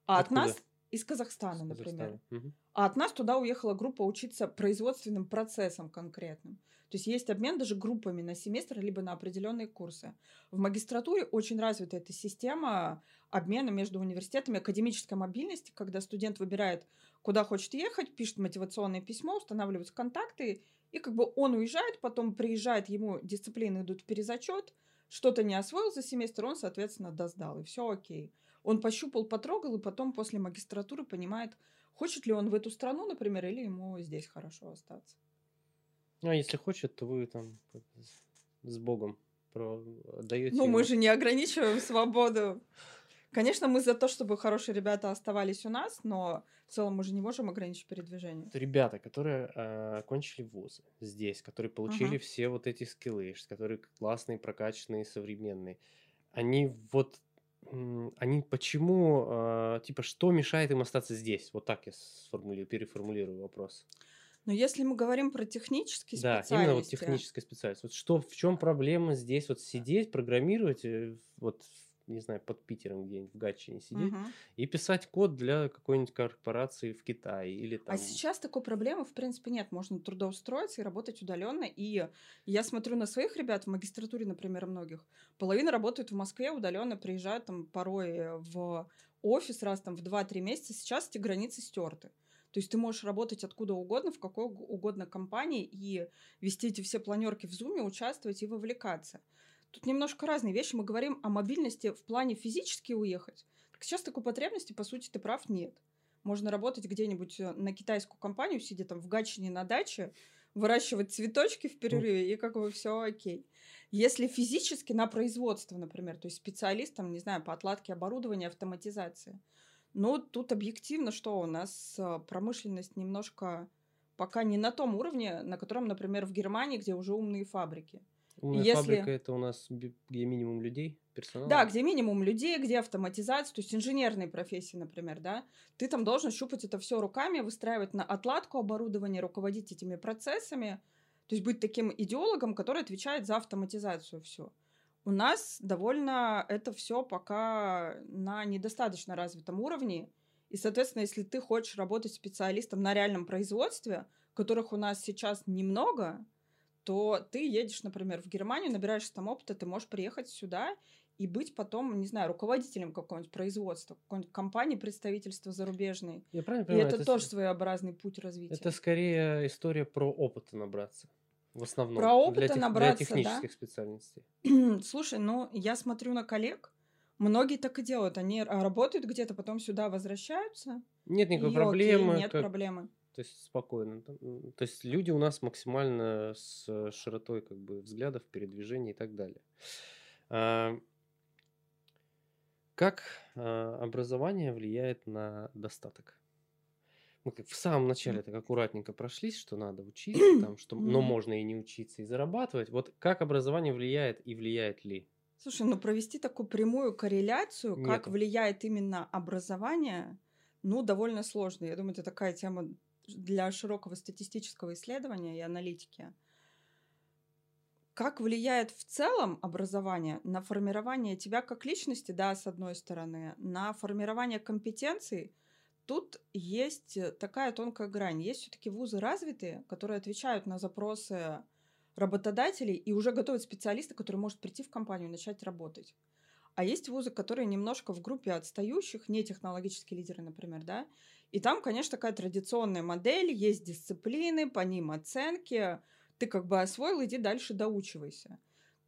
а Откуда? от нас из Казахстана, например. Угу. А от нас туда уехала группа учиться производственным процессам конкретным. То есть есть обмен даже группами на семестр, либо на определенные курсы. В магистратуре очень развита эта система обмена между университетами, академической мобильности, когда студент выбирает, куда хочет ехать, пишет мотивационное письмо, устанавливаются контакты, и как бы он уезжает, потом приезжает, ему дисциплины идут в перезачет, что-то не освоил за семестр, он, соответственно, доздал, и все окей. Он пощупал, потрогал, и потом после магистратуры понимает, хочет ли он в эту страну, например, или ему здесь хорошо остаться.
А если хочет, то вы там с Богом
даете. Ну, ему. мы же не ограничиваем свободу. Конечно, мы за то, чтобы хорошие ребята оставались у нас, но в целом мы же не можем ограничить передвижение.
Ребята, которые э, окончили вузы здесь, которые получили uh-huh. все вот эти скиллы, которые классные, прокачанные, современные, они вот они почему, э, типа, что мешает им остаться здесь? Вот так я сформулирую, переформулирую вопрос.
Но если мы говорим про технические
да, специальности... Да, именно вот техническая специальность. Вот что, в чем проблема здесь вот сидеть, программировать, э, вот, не знаю, под Питером где-нибудь в Гатчине сидеть угу. и писать код для какой-нибудь корпорации в Китае или
а там... А сейчас такой проблемы, в принципе, нет. Можно трудоустроиться и работать удаленно. И я смотрю на своих ребят в магистратуре, например, многих. Половина работает в Москве удаленно, приезжают там порой в офис раз там в 2-3 месяца. Сейчас эти границы стерты. То есть ты можешь работать откуда угодно, в какой угодно компании и вести эти все планерки в Zoom, участвовать и вовлекаться. Тут немножко разные вещи. Мы говорим о мобильности в плане физически уехать. Так сейчас такой потребности, по сути, ты прав, нет. Можно работать где-нибудь э, на китайскую компанию, сидя там в Гатчине на даче, выращивать цветочки в перерыве, и как бы все окей. Если физически на производство, например, то есть специалистом, не знаю, по отладке оборудования, автоматизации – ну, тут объективно, что у нас а, промышленность немножко пока не на том уровне, на котором, например, в Германии, где уже умные фабрики.
Умная Если... фабрика это у нас где минимум людей? персонала.
Да, где минимум людей, где автоматизация, то есть инженерные профессии, например, да, ты там должен щупать это все руками, выстраивать на отладку оборудования, руководить этими процессами, то есть быть таким идеологом, который отвечает за автоматизацию все. У нас довольно это все пока на недостаточно развитом уровне, и, соответственно, если ты хочешь работать специалистом на реальном производстве, которых у нас сейчас немного, то ты едешь, например, в Германию, набираешься там опыта, ты можешь приехать сюда и быть потом, не знаю, руководителем какого-нибудь производства, какой-нибудь компании, представительства зарубежной.
Я правильно
И
понимаю,
это,
это,
тоже своеобразный путь развития.
это скорее история про опыт набраться. В основном.
Про опыта
для, тех- для
набраться, да.
технических специальностей.
Слушай, ну, я смотрю на коллег, многие так и делают. Они а, работают где-то, потом сюда возвращаются.
Нет
И
никакой
окей,
проблемы.
нет
как-
проблемы.
То есть спокойно. То есть люди у нас максимально с э, широтой как бы взглядов, передвижений и так далее. А, Как а, образование влияет на достаток? Мы как в самом начале так аккуратненько прошлись, что надо учиться, там, что, но можно и не учиться, и зарабатывать. Вот как образование влияет и влияет ли?
Слушай, ну провести такую прямую корреляцию, как
Нету.
влияет именно образование, ну, довольно сложно. Я думаю, это такая тема для широкого статистического исследования и аналитики. Как влияет в целом образование на формирование тебя как личности, да, с одной стороны, на формирование компетенций, тут есть э, такая тонкая грань. Есть все-таки вузы развитые, которые отвечают на запросы работодателей и уже готовят специалиста, который может прийти в компанию и начать работать. А есть вузы, которые немножко в группе отстающих, не технологические лидеры, например, да, и там, конечно, такая традиционная модель, есть дисциплины, по ним оценки, ты как бы освоил, иди дальше доучивайся.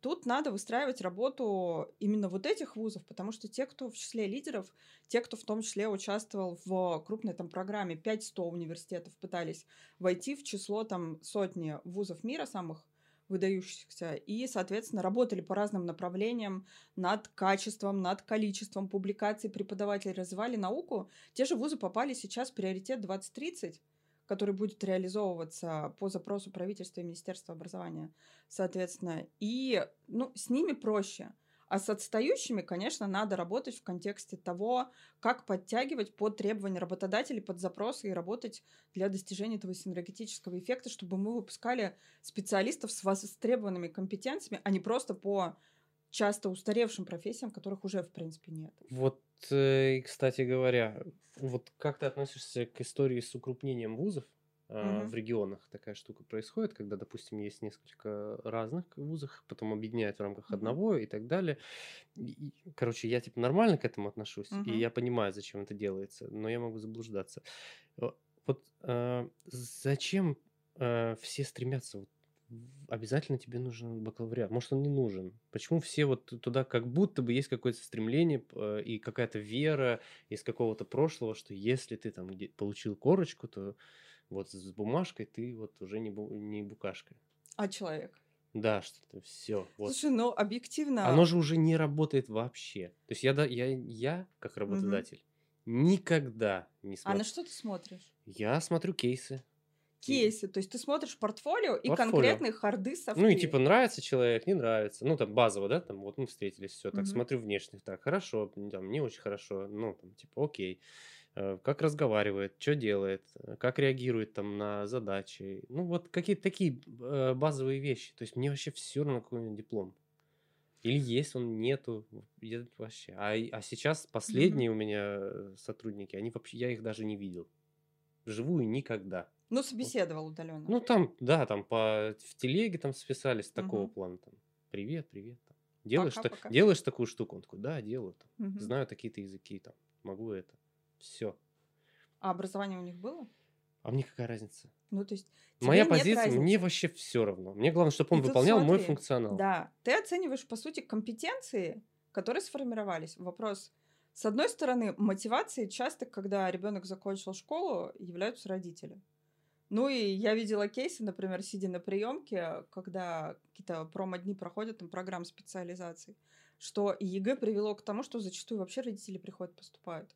Тут надо выстраивать работу именно вот этих вузов, потому что те, кто в числе лидеров, те, кто в том числе участвовал в крупной там программе, 500 университетов пытались войти в число там сотни вузов мира самых выдающихся, и, соответственно, работали по разным направлениям над качеством, над количеством публикаций преподавателей, развивали науку. Те же вузы попали сейчас в приоритет 2030, который будет реализовываться по запросу правительства и Министерства образования, соответственно. И ну, с ними проще. А с отстающими, конечно, надо работать в контексте того, как подтягивать под требования работодателей, под запросы и работать для достижения этого синергетического эффекта, чтобы мы выпускали специалистов с востребованными компетенциями, а не просто по часто устаревшим профессиям, которых уже, в принципе, нет.
Вот, э, кстати говоря, вот как ты относишься к истории с укрупнением вузов? А. В регионах такая штука происходит, когда, допустим, есть несколько разных вузов, потом объединяют в рамках одного и так далее. И- короче, я типа нормально к этому отношусь, и я понимаю, зачем это делается, но я могу заблуждаться. Э, Вот а, зачем а, все стремятся? Вот обязательно тебе нужен бакалавриат. Может, он не нужен. Почему все вот туда как будто бы есть какое-то стремление э, и какая-то вера из какого-то прошлого, что если ты там получил корочку, то вот с бумажкой ты вот уже не, бу- не букашка.
А человек?
Да, что-то все. Вот.
Слушай, ну, объективно...
Оно же уже не работает вообще. То есть я, да, я, я как работодатель, никогда не
А
смотрю.
на что ты смотришь?
Я смотрю кейсы.
Кейсы. То есть ты смотришь портфолио и
Портфолио.
конкретные харды софты.
Ну и типа нравится человек, не нравится. Ну там базово, да, там вот мы встретились, все, так
Мгм.
смотрю внешних, так хорошо, там не очень хорошо, ну там типа окей. Э, Как разговаривает, что делает, э, как реагирует там на задачи. Ну вот какие-то такие э, базовые вещи. То есть мне вообще все равно какой у него диплом. Или есть он, нету. Я вообще. А, а сейчас последние у меня сотрудники, они вообще, я их даже не видел. Вживую никогда.
Ну, собеседовал удаленно.
Ну, там, да, там по, в телеге там списались такого
Мгм.
плана. Там, привет, привет. Там. Делаешь, та-
Пока-пока.
делаешь такую штуку? Он такой, да, делаю. Там.
Мгм.
Знаю такие-то языки, там, могу это. Все.
А образование у них было?
А мне какая разница?
Ну, то есть
Моя позиция, мне вообще все равно. Мне главное, чтобы он
И тут
выполнял мой
смотри,
функционал.
Да, ты оцениваешь, по сути, компетенции, которые сформировались. Вопрос, с одной стороны, мотивации часто, когда ребенок закончил школу, являются родители. Ну и я видела кейсы, например, сидя на приемке, когда какие-то промо-дни проходят, там программ специализаций, что ЕГЭ привело к тому, что зачастую вообще родители приходят, поступают.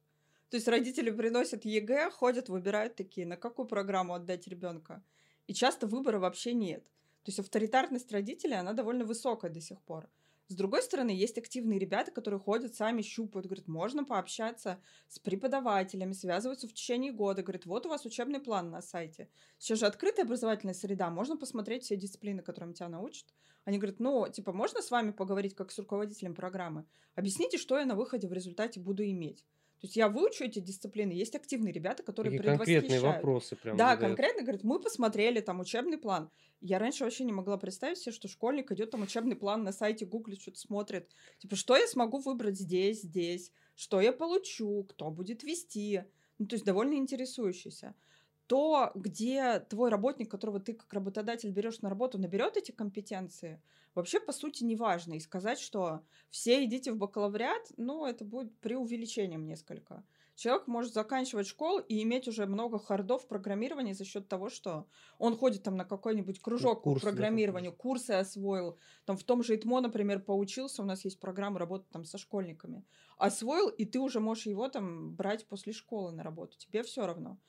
То есть родители приносят ЕГЭ, ходят, выбирают такие, на какую программу отдать ребенка. И часто выбора вообще нет. То есть авторитарность родителей, она довольно высокая до сих пор. С другой стороны, есть активные ребята, которые ходят, сами щупают, говорят, можно пообщаться с преподавателями, связываются в течение года, говорят, вот у вас учебный план на сайте. Сейчас же открытая образовательная среда, можно посмотреть все дисциплины, которым тебя научат. Они говорят, ну, типа, можно с вами поговорить как с руководителем программы? Объясните, что я на выходе в результате буду иметь. То есть я выучу эти дисциплины, есть активные ребята, которые
Такие конкретные вопросы прям
Да,
задают.
конкретно, говорит, мы посмотрели там учебный план. Я раньше вообще не могла представить себе, что школьник идет там учебный план на сайте гуглит, что-то смотрит. Типа, что я смогу выбрать здесь, здесь, что я получу, кто будет вести. Ну, то есть довольно интересующийся. То, где твой работник, которого ты как работодатель берешь на работу, наберет эти компетенции, вообще, по сути, не важно. И сказать, что все идите в бакалавриат, ну, это будет преувеличением несколько. Человек может заканчивать школу и иметь уже много хардов программирования за счет того, что он ходит там на какой-нибудь кружок
курсы,
по
да,
программированию, курсы освоил. Там в том же ИТМО, например, поучился, у нас есть программа работы там со школьниками. Освоил, и ты уже можешь его там брать после школы на работу. Тебе все равно.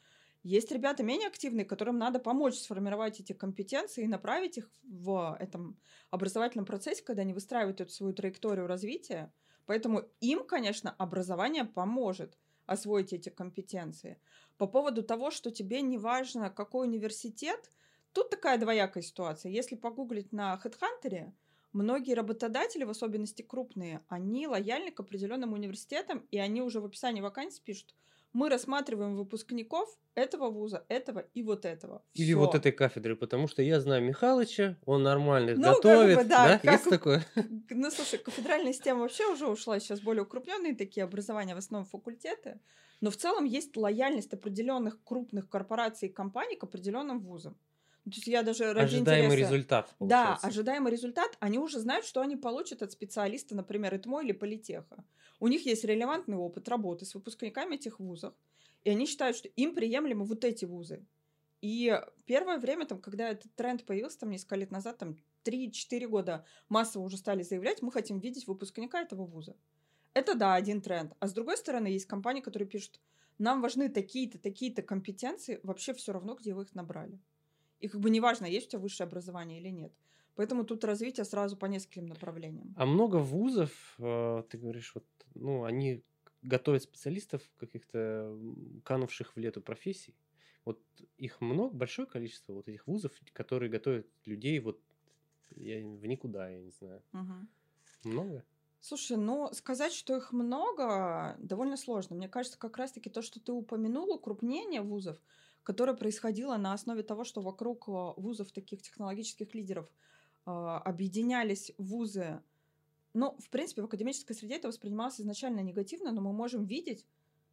Есть ребята менее активные, которым надо помочь сформировать эти компетенции и направить их в этом образовательном процессе, когда они выстраивают эту свою траекторию развития. Поэтому им, конечно, образование поможет освоить эти компетенции. По поводу того, что тебе не важно, какой университет, тут такая двоякая ситуация. Если погуглить на HeadHunter, многие работодатели, в особенности крупные, они лояльны к определенным университетам, и они уже в описании вакансий пишут, мы рассматриваем выпускников этого вуза, этого и вот этого.
Или
Всё.
вот этой кафедры, потому что я знаю Михалыча, он нормально
Ну, как бы,
готовит.
да,
да?
как
Есть такое?
Ну, слушай, кафедральная система вообще уже ушла, сейчас более укрупненные такие образования, в основном факультеты. Но в целом есть лояльность определенных крупных корпораций и компаний к определенным вузам. То есть я даже ради
Ожидаемый
интереса-
результат.
Да,
получается.
ожидаемый результат, они уже знают, что они получат от специалиста, например, ИТМО или Политеха. У них есть релевантный опыт работы с выпускниками этих вузов, и они считают, что им приемлемы вот эти вузы. И первое время, там, когда этот тренд появился, там, несколько лет назад, там, 3-4 года массово уже стали заявлять, мы хотим видеть выпускника этого вуза. Это, да, один тренд. А с другой стороны, есть компании, которые пишут, нам важны такие-то, такие-то компетенции, вообще все равно, где вы их набрали. И как бы неважно, есть у тебя высшее образование или нет. Поэтому тут развитие сразу по нескольким направлениям.
А много вузов, э, ты говоришь, вот, ну, они готовят специалистов каких-то канувших в лету профессий. Вот их много, большое количество вот этих вузов, которые готовят людей вот я, в никуда, я не знаю.
Мгм.
Много?
Слушай, ну, сказать, что их много, довольно сложно. Мне кажется, как раз-таки то, что ты упомянул, укрупнение вузов, которое происходило на основе того, что вокруг э, вузов таких технологических лидеров э, объединялись вузы. Ну, в принципе, в академической среде это воспринималось изначально негативно, но мы можем видеть,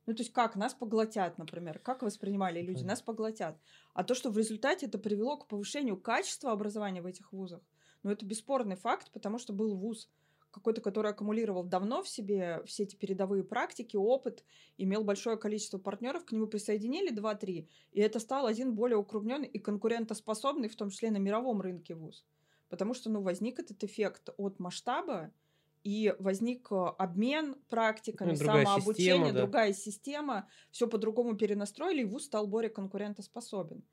ну, то есть как нас поглотят, например, как воспринимали люди, нас поглотят. А то, что в результате это привело к повышению качества образования в этих вузах, ну, это бесспорный факт, потому что был вуз, какой-то, который аккумулировал давно в себе все эти передовые практики, опыт, имел большое количество партнеров, к нему присоединили 2-3, и это стал один более укрупненный и конкурентоспособный, в том числе на мировом рынке вуз. Потому что ну, возник этот эффект от масштаба, и возник э, обмен практиками,
Ну, другая
самообучение,
система, да.
другая система, все по-другому перенастроили, и вуз стал более конкурентоспособен.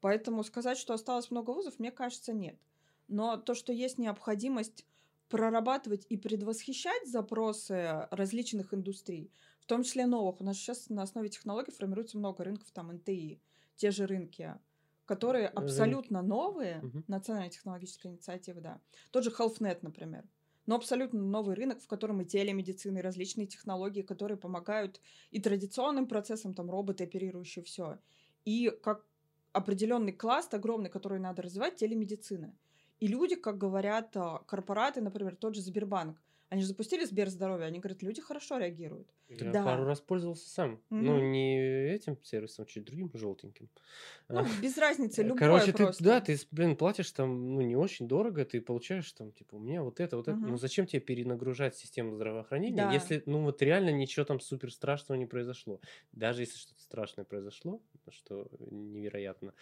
Поэтому сказать, что осталось много вузов, мне кажется, нет. Но то, что есть необходимость прорабатывать и предвосхищать запросы различных индустрий, в том числе новых. У нас сейчас на основе технологий формируется много рынков, там НТИ, те же рынки, которые
Рынки.
абсолютно новые,
Мгм.
национальная технологическая инициатива, да. Тот же HealthNet, например. Но абсолютно новый рынок, в котором и телемедицина, и различные технологии, которые помогают и традиционным процессам, там роботы, оперирующие все, и как определенный класс огромный, который надо развивать, телемедицина. И люди, как говорят а, корпораты, например, тот же Сбербанк, они же запустили Сберздоровье, они говорят, люди хорошо реагируют.
Я
Да.
пару раз пользовался сам. Ну,
Мгм.
не этим сервисом, чуть другим, желтеньким.
Ну, без разницы, любой
Короче, ты, да, ты, блин, платишь там, ну, не очень дорого, ты получаешь там, типа, у меня вот это, вот это.
Мгм.
Ну, зачем тебе перенагружать систему здравоохранения,
Да.
если, ну, вот реально ничего там супер страшного не произошло. Даже если что-то страшное произошло, что невероятно,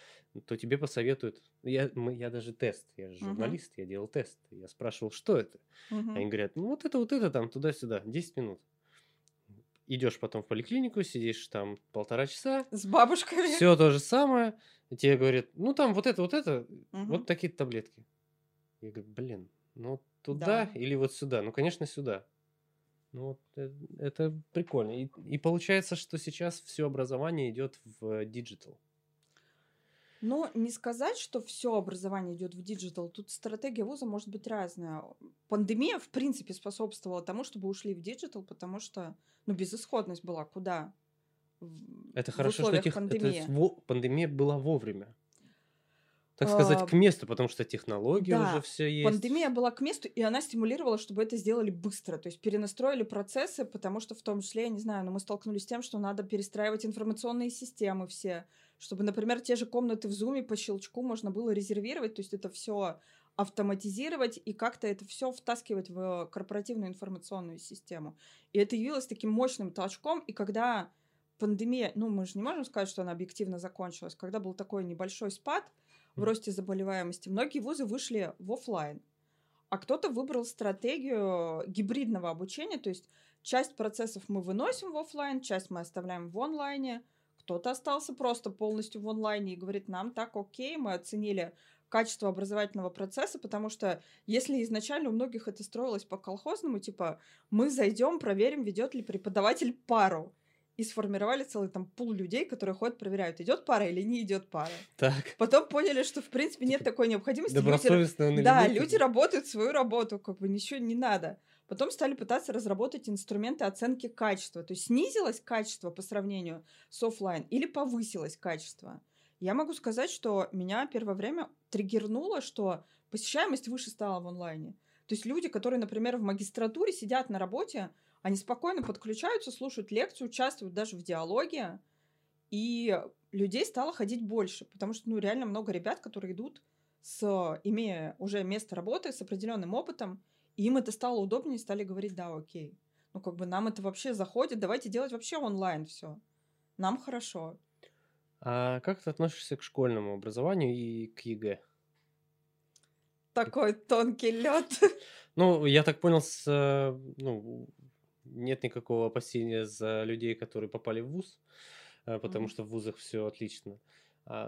то тебе посоветуют. Я, мы, я даже тест, я же журналист, я делал тест. Я спрашивал, что это?
Мгм.
Они говорят, ну, вот это, вот это там, туда-сюда, 10 минут. Идешь потом в поликлинику, сидишь там полтора часа,
С бабушками.
все то же самое. И тебе говорят, ну там вот это, вот это,
Мгм.
вот такие таблетки. Я говорю, блин, ну туда
Да.
или вот сюда? Ну, конечно, сюда. Ну, вот э- это прикольно. И, и получается, что сейчас все образование идет в диджитал.
Но не сказать, что все образование идет в диджитал. Тут стратегия вуза может быть разная. Пандемия, в принципе, способствовала тому, чтобы ушли в диджитал, потому что, ну, безысходность была. Куда? В-
Это
в
хорошо, что тех- это
пандемии.
во- пандемия была вовремя. Так сказать,
А,
к месту, потому что технологии уже
Да,
все есть.
пандемия была к месту, и она стимулировала, чтобы это сделали быстро. То есть перенастроили процессы, потому что в том числе, я не знаю, но мы столкнулись с тем, что надо перестраивать информационные системы все, чтобы, например, те же комнаты в Зуме по щелчку можно было резервировать, то есть это все автоматизировать и как-то это все втаскивать в корпоративную информационную систему. И это явилось таким мощным толчком, и когда пандемия, ну, мы же не можем сказать, что она объективно закончилась, когда был такой небольшой спад в росте заболеваемости, многие вузы вышли в оффлайн, а кто-то выбрал стратегию гибридного обучения, то есть часть процессов мы выносим в оффлайн, часть мы оставляем в онлайне, кто-то остался просто полностью в онлайне и говорит, нам так окей, мы оценили качество образовательного процесса, потому что если изначально у многих это строилось по колхозному, типа мы зайдем, проверим, ведет ли преподаватель пару, и сформировали целый там пул людей, которые ходят, проверяют, идет пара или не идет пара.
Так,
Потом поняли, что в принципе нет
Типа,
такой необходимости. Люди
добросовестно или
да, люди
это-
работают свою работу, как бы ничего не надо. Потом стали пытаться разработать инструменты оценки качества. То есть снизилось качество по сравнению с оффлайн или повысилось качество. Я могу сказать, что меня первое время триггернуло, что посещаемость выше стала в онлайне. То есть люди, которые, например, в магистратуре сидят на работе, они спокойно подключаются, слушают лекцию, участвуют даже в диалоге, и людей стало ходить больше, потому что, ну, реально много ребят, которые идут с, имея уже место работы, с определенным опытом, им это стало удобнее, стали говорить, да, окей. Ну, как бы нам это вообще заходит, давайте делать вообще онлайн все. Нам хорошо.
А как ты относишься к школьному образованию и к ЕГЭ?
Такой тонкий лед.
Ну, я так понял, с, э, ну, нет никакого опасения за людей, которые попали в ВУЗ, э, потому
Мгм.
что в ВУЗах все отлично. А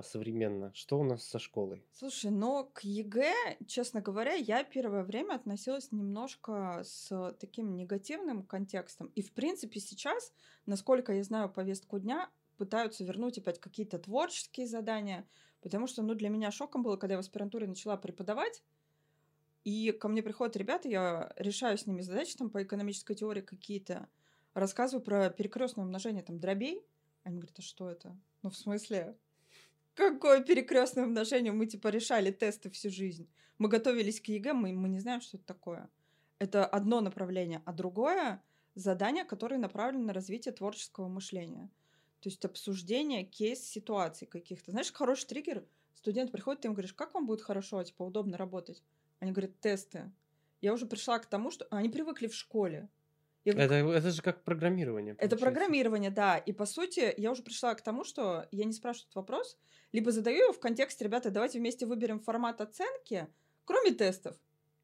современно. Что у нас со школой?
Слушай, но к ЕГЭ, честно говоря, я первое время относилась немножко с таким негативным контекстом. И, в принципе, сейчас, насколько я знаю повестку дня, пытаются вернуть опять какие-то творческие задания, потому что, ну, для меня шоком было, когда я в аспирантуре начала преподавать, и ко мне приходят ребята, я решаю с ними задачи там по экономической теории какие-то, рассказываю про перекрестное умножение там дробей. Они говорят, а что это? Ну, в смысле? Какое перекрестное умножение? Мы типа решали тесты всю жизнь. Мы готовились к ЕГЭ, мы, мы не знаем, что это такое. Это одно направление, а другое задание, которое направлено на развитие творческого мышления. То есть обсуждение кейс-ситуаций каких-то. Знаешь, хороший триггер. Студент приходит, ты им говоришь, как вам будет хорошо, типа, удобно работать? Они говорят, тесты. Я уже пришла к тому, что они привыкли в школе. Я говорю,
Это, это же как программирование.
это
получается.
программирование, да. И по сути, я уже пришла к тому, что я не спрашиваю этот вопрос, либо задаю его в контексте, ребята, давайте вместе выберем формат оценки, кроме тестов.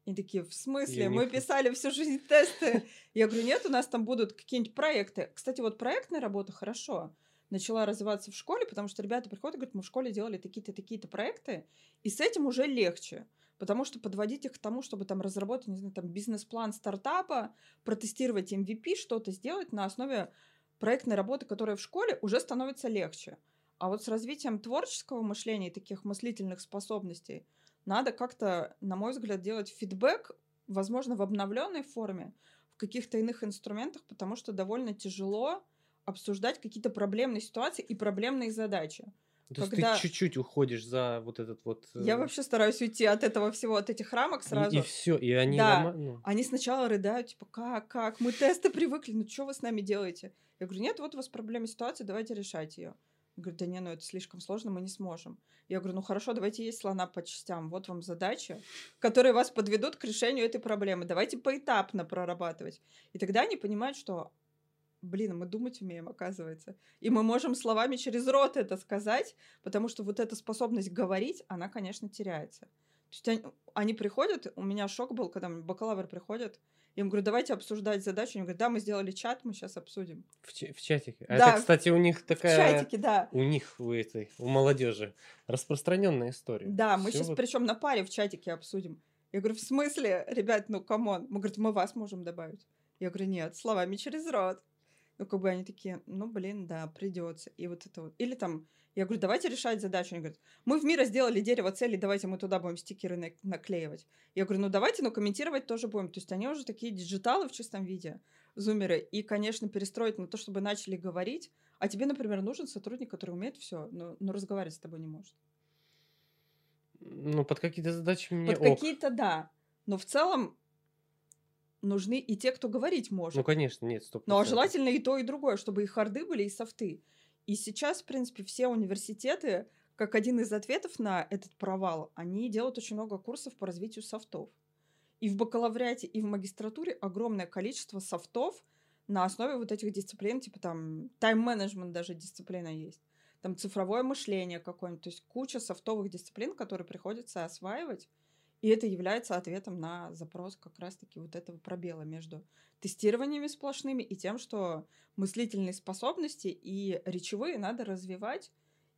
И такие, в смысле?
у
Мы
них-
писали всю жизнь тесты. Я говорю, нет, у нас там будут какие-нибудь проекты. Кстати, вот проектная работа хорошо начала развиваться в школе, потому что ребята приходят и говорят, мы в школе делали такие-то, такие-то проекты, и с этим уже легче. Потому что подводить их к тому, чтобы там разработать, не знаю, там бизнес-план стартапа, протестировать MVP, что-то сделать на основе проектной работы, которая в школе, уже становится легче. А вот с развитием творческого мышления и таких мыслительных способностей надо как-то, на мой взгляд, делать фидбэк, возможно, в обновленной форме, в каких-то иных инструментах, потому что довольно тяжело обсуждать какие-то проблемные ситуации и проблемные задачи.
То есть
когда-
ты чуть-чуть уходишь за вот этот вот...
Я
э,
вообще стараюсь уйти от этого всего, от этих рамок сразу.
И, все, и они
Да.
лома- ну,
Они сначала рыдают, типа, как, как, мы тесты привыкли, ну что вы с нами делаете? Я говорю, нет, вот у вас проблема ситуации, давайте решать ее. Говорит, да не, ну это слишком сложно, мы не сможем. Я говорю, ну хорошо, давайте есть слона по частям. Вот вам задачи, которые вас подведут к решению этой проблемы. Давайте поэтапно прорабатывать. И тогда они понимают, что, блин, мы думать умеем, оказывается. И мы можем словами через рот это сказать, потому что вот эта способность говорить, она, конечно, теряется. То есть они, они приходят, у меня шок был, когда бакалавр приходит, я им говорю, давайте обсуждать задачу. Они говорят, да, мы сделали чат, мы сейчас обсудим.
в, ча- в чатике. А
Да,
это, кстати, у них
В
такая...
чатике, да.
У них, у этой, у молодежи распространенная история.
Да, мы
Всё
сейчас
вот-
причем на паре в чатике обсудим. Я говорю, в смысле? Ребят, ну come on. Мы, говорим, мы вас можем добавить. Я говорю, нет, словами через рот. Ну, как бы они такие, ну, блин, да, придется. И вот это вот. Или там, я говорю, давайте решать задачу. Они говорят, мы в Miro сделали дерево целей, давайте мы туда будем стикеры на- наклеивать. Я говорю, ну, давайте, но комментировать тоже будем. То есть они уже такие digital ы в чистом виде, зумеры. И, конечно, перестроить на то, чтобы начали говорить. А тебе, например, нужен сотрудник, который умеет все, но, но разговаривать с тобой не может.
Ну, под какие-то задачи мне
Под
ок.
какие-то, да. Но в целом нужны и те, кто говорить может.
Ну, конечно, нет, стоп.
Ну, а желательно и то, и другое, чтобы и харды были, и софты. И сейчас, в принципе, все университеты, как один из ответов на этот провал, они делают очень много курсов по развитию софтов. И в бакалавриате, и в магистратуре огромное количество софтов на основе вот этих дисциплин, типа там тайм-менеджмент даже дисциплина есть. Там цифровое мышление какое-нибудь. То есть куча софтовых дисциплин, которые приходится осваивать. И это является ответом на запрос как раз-таки вот этого пробела между тестированиями сплошными и тем, что мыслительные способности и речевые надо развивать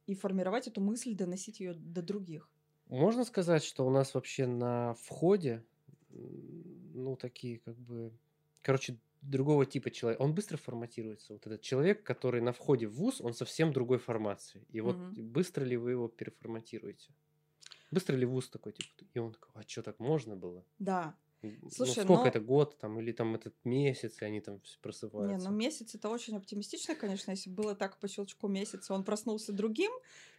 и формировать эту мысль, доносить ее до других.
Можно сказать, что у нас вообще на входе, ну, такие как бы, короче, другого типа человек. Он быстро форматируется. Вот этот человек, который на входе в ВУЗ, он совсем другой формации. И вот
Мгм.
быстро ли вы его переформатируете? Быстро ли ВУЗ такой, типа, и он такой, а что, так можно было?
Да.
Ну,
Слушай,
сколько
но-
это, год там, или там этот месяц, и они там вс-
Не,
просыпаются?
ну месяц это очень оптимистично, конечно. Если было так по щелчку месяца, он проснулся другим,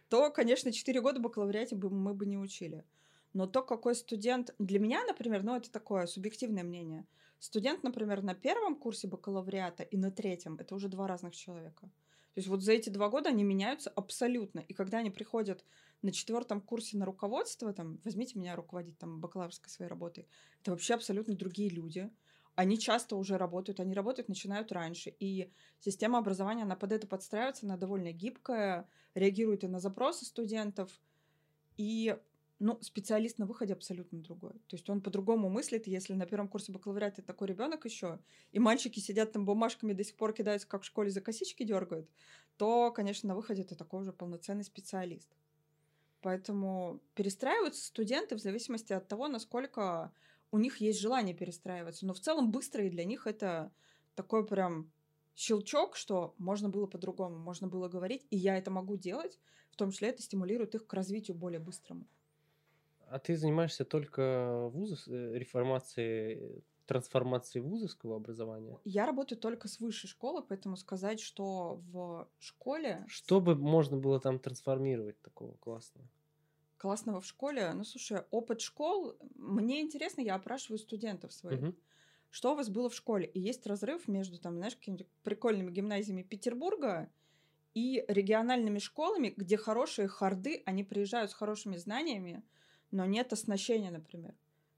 то, конечно, 4 года бакалавриате бы мы бы не учили. Но то, какой студент... Для меня, например, ну это такое субъективное мнение. Студент, например, на первом курсе бакалавриата и на третьем, это уже два разных человека. То есть вот за эти два года они меняются абсолютно. И когда они приходят на четвертом курсе на руководство, там, возьмите меня руководить там бакалаврской своей работой, это вообще абсолютно другие люди. Они часто уже работают, они работают, начинают раньше. И система образования, она под это подстраивается, она довольно гибкая, реагирует и на запросы студентов. И ну, специалист на выходе абсолютно другой. То есть он по-другому мыслит, если на первом курсе бакалавриата такой ребенок еще, и мальчики сидят там бумажками до сих пор кидаются, как в школе за косички дергают, то, конечно, на выходе это такой уже полноценный специалист. Поэтому перестраиваются студенты в зависимости от того, насколько у них есть желание перестраиваться. Но в целом быстро и для них это такой прям щелчок, что можно было по-другому, можно было говорить, и я это могу делать, в том числе это стимулирует их к развитию более быстрому.
А ты занимаешься только вузов, э, реформацией, трансформацией вузовского образования?
Я работаю только с высшей школы, поэтому сказать, что в школе
Что бы можно было там трансформировать такого классного?
классного в школе, ну слушай, опыт школ, мне интересно, я опрашиваю студентов своих.
Мгм.
что у вас было в школе. И есть разрыв между, там, знаешь, какими-то прикольными гимназиями Петербурга и региональными школами, где хорошие харды, они приезжают с хорошими знаниями, но нет оснащения, например.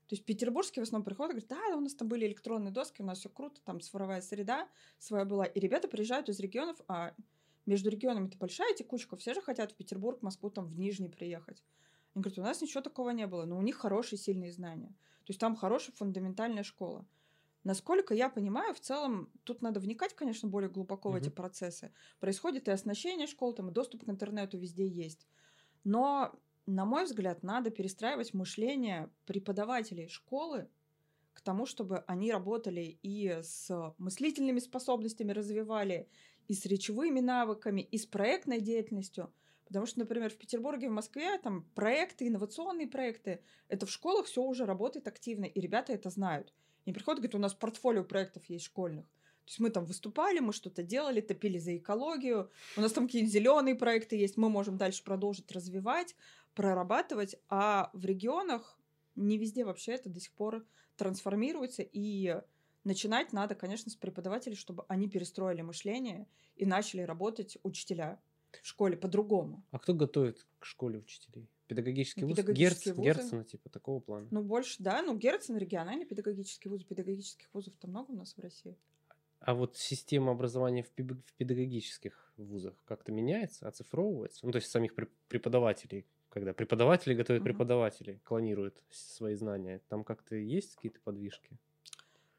То есть петербургские в основном приходят и говорят, да, у нас там были электронные доски, у нас все круто, там цифровая среда своя была. И ребята приезжают из регионов, а между регионами это большая текучка, все же хотят в Петербург, Москву, там в Нижний приехать. Они говорят, у нас ничего такого не было, но у них хорошие, сильные знания. То есть там хорошая фундаментальная школа. Насколько я понимаю, в целом тут надо вникать, конечно, более глубоко в эти процессы. Происходит и оснащение школ, там и доступ к интернету везде есть. Но, на мой взгляд, надо перестраивать мышление преподавателей школы к тому, чтобы они работали и с мыслительными способностями развивали, и с речевыми навыками, и с проектной деятельностью. Потому что, например, в Петербурге, в Москве там проекты, инновационные проекты, это в школах все уже работает активно, и ребята это знают. Они приходят и говорят, у нас портфолио проектов есть школьных. То есть мы там выступали, мы что-то делали, топили за экологию, у нас там какие-то зеленые проекты есть, мы можем дальше продолжить развивать, прорабатывать, а в регионах не везде вообще это до сих пор трансформируется, и начинать надо, конечно, с преподавателей, чтобы они перестроили мышление и начали работать учителя в школе по-другому.
А кто готовит к школе учителей? Педагогический
Ну,
вуз? Герц,
вузы.
Герцена, типа такого плана.
Ну, больше, да, ну, Герцен, региональный педагогический вуз, педагогических вузов-то много у нас в России.
А вот система образования в, педагогических вузах как-то меняется, оцифровывается? Ну, то есть самих преп- преподавателей, когда преподаватели готовят
Мгм.
преподавателей, клонируют свои знания, там как-то есть какие-то подвижки?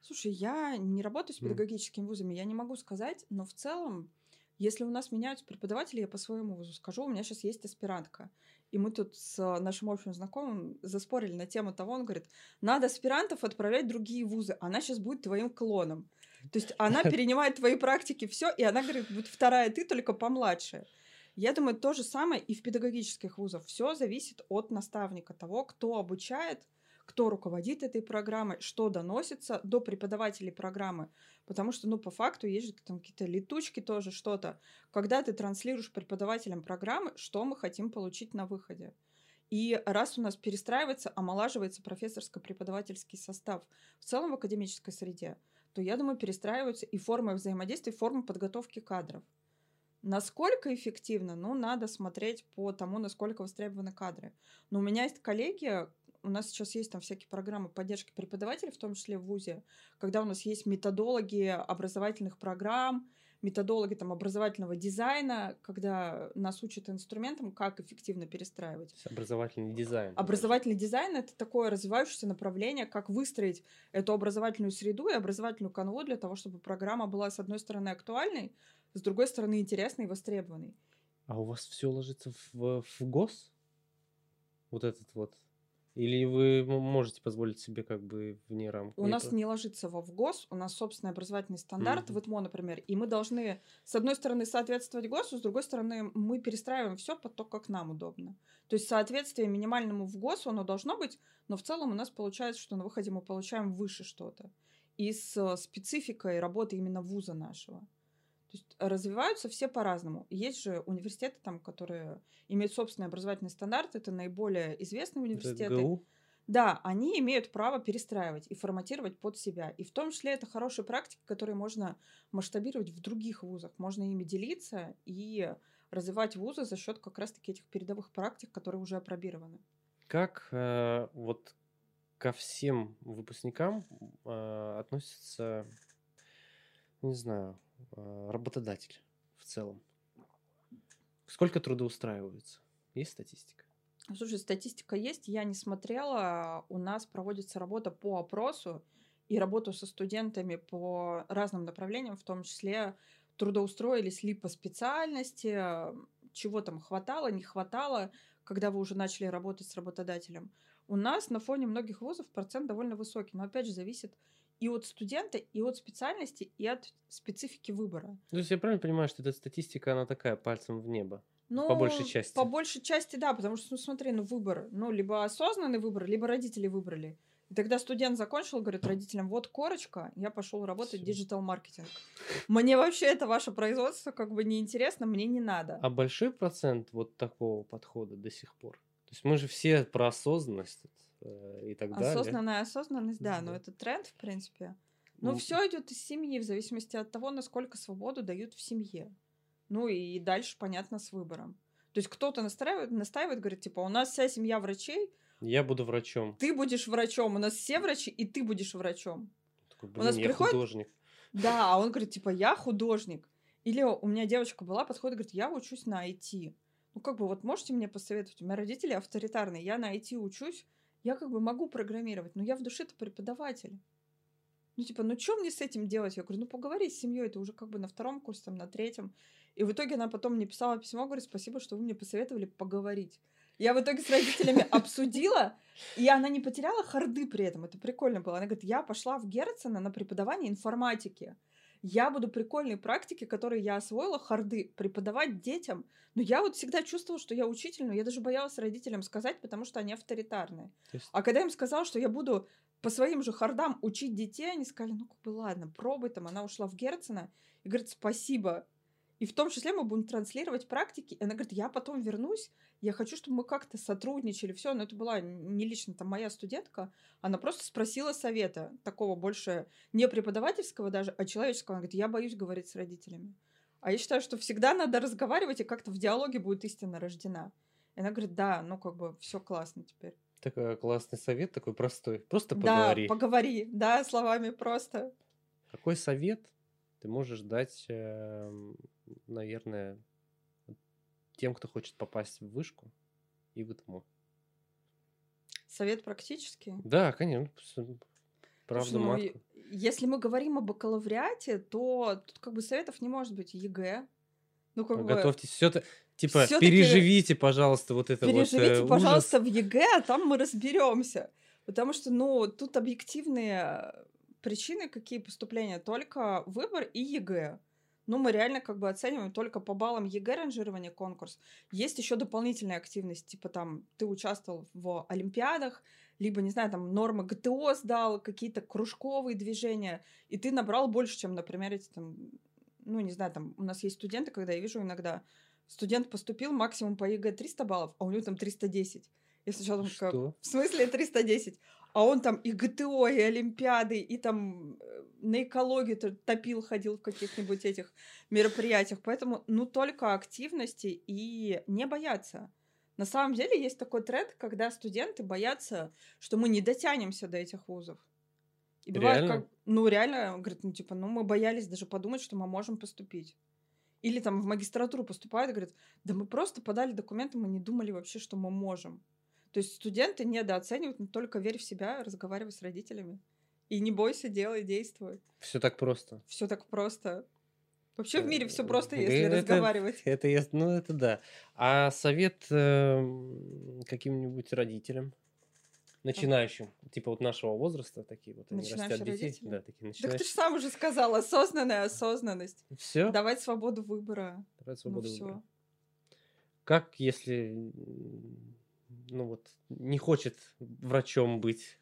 Слушай, я не работаю с педагогическими вузами, я не могу сказать, но в целом Если у нас меняются преподаватели, я по своему вузу скажу, у меня сейчас есть аспирантка. И мы тут с нашим общим знакомым заспорили на тему того, он говорит, надо аспирантов отправлять в другие вузы, она сейчас будет твоим клоном. То есть она перенимает твои практики, все, и она говорит, будет вторая ты, только помладше. Я думаю, то же самое и в педагогических вузах. Все зависит от наставника, того, кто обучает, кто руководит этой программой, что доносится до преподавателей программы. Потому что, ну, по факту есть же там какие-то летучки тоже, что-то. Когда ты транслируешь преподавателям программы, что мы хотим получить на выходе. И раз у нас перестраивается, омолаживается профессорско-преподавательский состав в целом в академической среде, то, я думаю, перестраиваются и формы взаимодействия, и формы подготовки кадров. Насколько эффективно? Ну, надо смотреть по тому, насколько востребованы кадры. Но у меня есть коллеги, у нас сейчас есть там всякие программы поддержки преподавателей, в том числе в ВУЗе, когда у нас есть методологи образовательных программ, методологи там образовательного дизайна, когда нас учат инструментам, как эффективно перестраивать.
Образовательный дизайн.
Образовательный дизайн — это такое развивающееся направление, как выстроить эту образовательную среду и образовательную канву для того, чтобы программа была, с одной стороны, актуальной, с другой стороны, интересный и востребованный.
А у вас все ложится в, в ГОС? Вот этот вот? Или вы можете позволить себе как бы вне рамки?
У нас не ложится во ВГОС, у нас собственный образовательный стандарт, mm-hmm. в ИТМО, например, и мы должны, с одной стороны, соответствовать ГОСу, с другой стороны, мы перестраиваем все под то, как нам удобно. То есть соответствие минимальному в ГОСу оно должно быть, но в целом у нас получается, что на выходе мы получаем выше что-то. И с спецификой работы именно вуза нашего. То есть развиваются все по-разному. Есть же университеты, там, которые имеют собственный образовательный стандарт, это наиболее известные университеты. ГУ? Да, они имеют право перестраивать и форматировать под себя. И в том числе это хорошие практики, которые можно масштабировать в других вузах. Можно ими делиться и развивать вузы за счет как раз-таки этих передовых практик, которые уже опробированы.
Как э, вот ко всем выпускникам э, относится, не знаю, Э, работодатель в целом? Сколько трудоустраиваются? Есть статистика?
Слушай, статистика есть, я не смотрела. У нас проводится работа по опросу и работу со студентами по разным направлениям, в том числе трудоустроились ли по специальности, чего там хватало, не хватало, когда вы уже начали работать с работодателем. У нас на фоне многих вузов процент довольно высокий, но опять же зависит и от студента, и от специальности, и от специфики выбора.
То есть я правильно понимаю, что эта статистика, она такая, пальцем в небо? Ну, по большей части.
По большей части, да, потому что, ну, смотри, ну, выбор, ну, либо осознанный выбор, либо родители выбрали. И тогда студент закончил, говорит родителям, вот корочка, я пошел работать в digital-маркетинг. Мне вообще это ваше производство как бы неинтересно, мне не надо.
А большой процент вот такого подхода до сих пор? То есть мы же все про осознанность Э, и так
далее. Осознанная осознанность, да, но это тренд, в принципе. Ну, ну все идет из семьи, в зависимости от того, насколько свободу дают в семье. Ну и дальше, понятно, с выбором. То есть кто-то настраивает, настаивает, говорит, типа, у нас вся семья врачей.
Я буду врачом.
Ты будешь врачом, у нас все врачи, и ты будешь врачом.
Такой, блин, у нас я приходит... художник.
Да, а он говорит, типа, я художник. Или у меня девочка была, подходит, говорит, я учусь на IT. Ну, как бы, вот можете мне посоветовать? У меня родители авторитарные, я на IT учусь, я как бы могу программировать, но я в душе-то преподаватель. Ну, типа, ну что мне с этим делать? Я говорю, ну поговори с семьей, это уже как бы на втором курсе, там, на третьем. И в итоге она потом мне писала письмо, говорит, спасибо, что вы мне посоветовали поговорить. Я в итоге с родителями обсудила, и она не потеряла харды при этом. Это прикольно было. Она говорит, я пошла в Герцена на преподавание информатики я буду прикольные практики, которые я освоила, харды, преподавать детям. Но я вот всегда чувствовала, что я учитель, но я даже боялась родителям сказать, потому что они авторитарные. Есть... А когда я им сказала, что я буду по своим же хардам учить детей, они сказали, ну как бы ладно, пробуй там. Она ушла в Герцена и говорит, спасибо, и в том числе мы будем транслировать практики. И она говорит, я потом вернусь, я хочу, чтобы мы как-то сотрудничали. Все, но это была не лично там моя студентка. Она просто спросила совета, такого больше не преподавательского даже, а человеческого. Она говорит, я боюсь говорить с родителями. А я считаю, что всегда надо разговаривать, и как-то в диалоге будет истина рождена. И она говорит, да, ну как бы все классно теперь.
Такой классный совет, такой простой. Просто поговори.
Да, поговори, да, словами просто.
Какой совет ты можешь дать, эм, наверное, тем, кто хочет попасть в вышку и в ИТМО?
Совет практический?
Да, конечно. Правда,
ну, Если мы говорим о бакалавриате, то тут как бы советов не может быть ЕГЭ. Ну, как бы,
Готовьтесь. Все типа,
всё-таки
переживите, пожалуйста, вот это вот
переживите,
э, ужас.
пожалуйста, в ЕГЭ, а там мы разберемся. Потому что, ну, тут объективные причины, какие поступления, только выбор и ЕГЭ. Ну, мы реально как бы оцениваем только по баллам ЕГЭ ранжирования конкурс. Есть еще дополнительная активность, типа там ты участвовал в олимпиадах, либо, не знаю, там нормы ГТО сдал, какие-то кружковые движения, и ты набрал больше, чем, например, эти там, ну, не знаю, там у нас есть студенты, когда я вижу иногда, студент поступил максимум по ЕГЭ 300 баллов, а у него там 310. Я сначала думаю, как, в смысле 310? А он там и ГТО, и Олимпиады, и там э, на экологию то- топил, ходил в каких-нибудь этих мероприятиях. Поэтому, ну, только активности и не бояться. На самом деле есть такой тренд, когда студенты боятся, что мы не дотянемся до этих вузов. И бывает
Реально?
как, ну, реально, говорят, ну, типа, ну, мы боялись даже подумать, что мы можем поступить. Или там в магистратуру поступают и говорят, да мы просто подали документы, мы не думали вообще, что мы можем. То есть студенты недооценивают, но только верь в себя, разговаривай с родителями. И не бойся, делай, действуй.
Все так просто.
Все так просто. Вообще в мире все
Э,
просто,
э,
если
это-
разговаривать.
Это я, ну это да. А совет эм, каким-нибудь родителям, начинающим, типа вот нашего возраста, такие вот они растят
Начинающие
детей,
родители?
да, такие
Так ты
начинающие.
же сам уже сказал, осознанная осознанность.
Все,
Давать свободу выбора.
давай
Ну
свободу
все.
выбора. Как если, ну вот, не хочет врачом быть?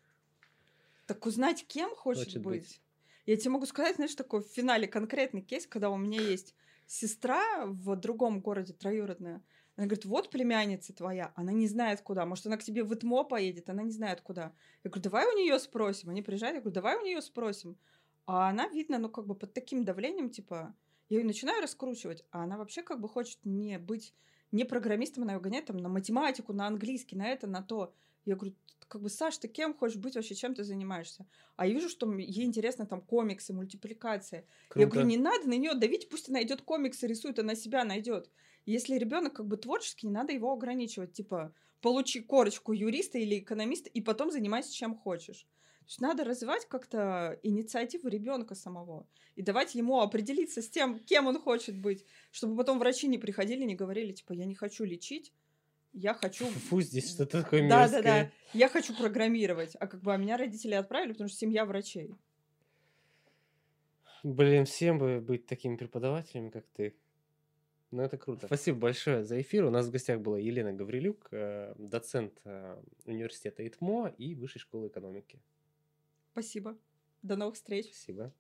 Так узнать, кем хочет,
Хочет
быть.
быть.
Я тебе могу сказать, знаешь, такой в финале конкретный кейс, когда у меня есть сестра в другом городе, троюродная. Она говорит, вот племянница твоя, она не знает куда. Может, она к тебе в ИТМО поедет, она не знает куда. Я говорю, давай у нее спросим. Они приезжают, я говорю, давай у нее спросим. А она, видно, ну, как бы под таким давлением, типа, я ее начинаю раскручивать, а она вообще как бы хочет не быть не программистом, она ее гоняет там на математику, на английский, на это, на то. Я говорю, как бы, Саш, ты кем хочешь быть вообще, чем ты занимаешься? А я вижу, что ей интересно там комиксы, мультипликация. Я
Круто.
говорю, не надо на нее давить, пусть она идет комиксы рисует, она себя найдет. Если ребенок как бы творческий, не надо его ограничивать. Типа, получи корочку юриста или экономиста, и потом занимайся чем хочешь. То есть надо развивать как-то инициативу ребенка самого и давать ему определиться с тем, кем он хочет быть, чтобы потом врачи не приходили, не говорили, типа, я не хочу лечить, я хочу...
Фу, здесь что-то такое
Да,
мерзкое.
да, да. Я хочу программировать. А как бы а меня родители отправили, потому что семья врачей.
Блин, всем бы быть такими преподавателями, как ты. Ну, это круто. Спасибо большое за эфир. У нас в гостях была Елена Гаврилюк, э, доцент э, университета ИТМО и Высшей школы экономики.
Спасибо. До новых встреч.
Спасибо.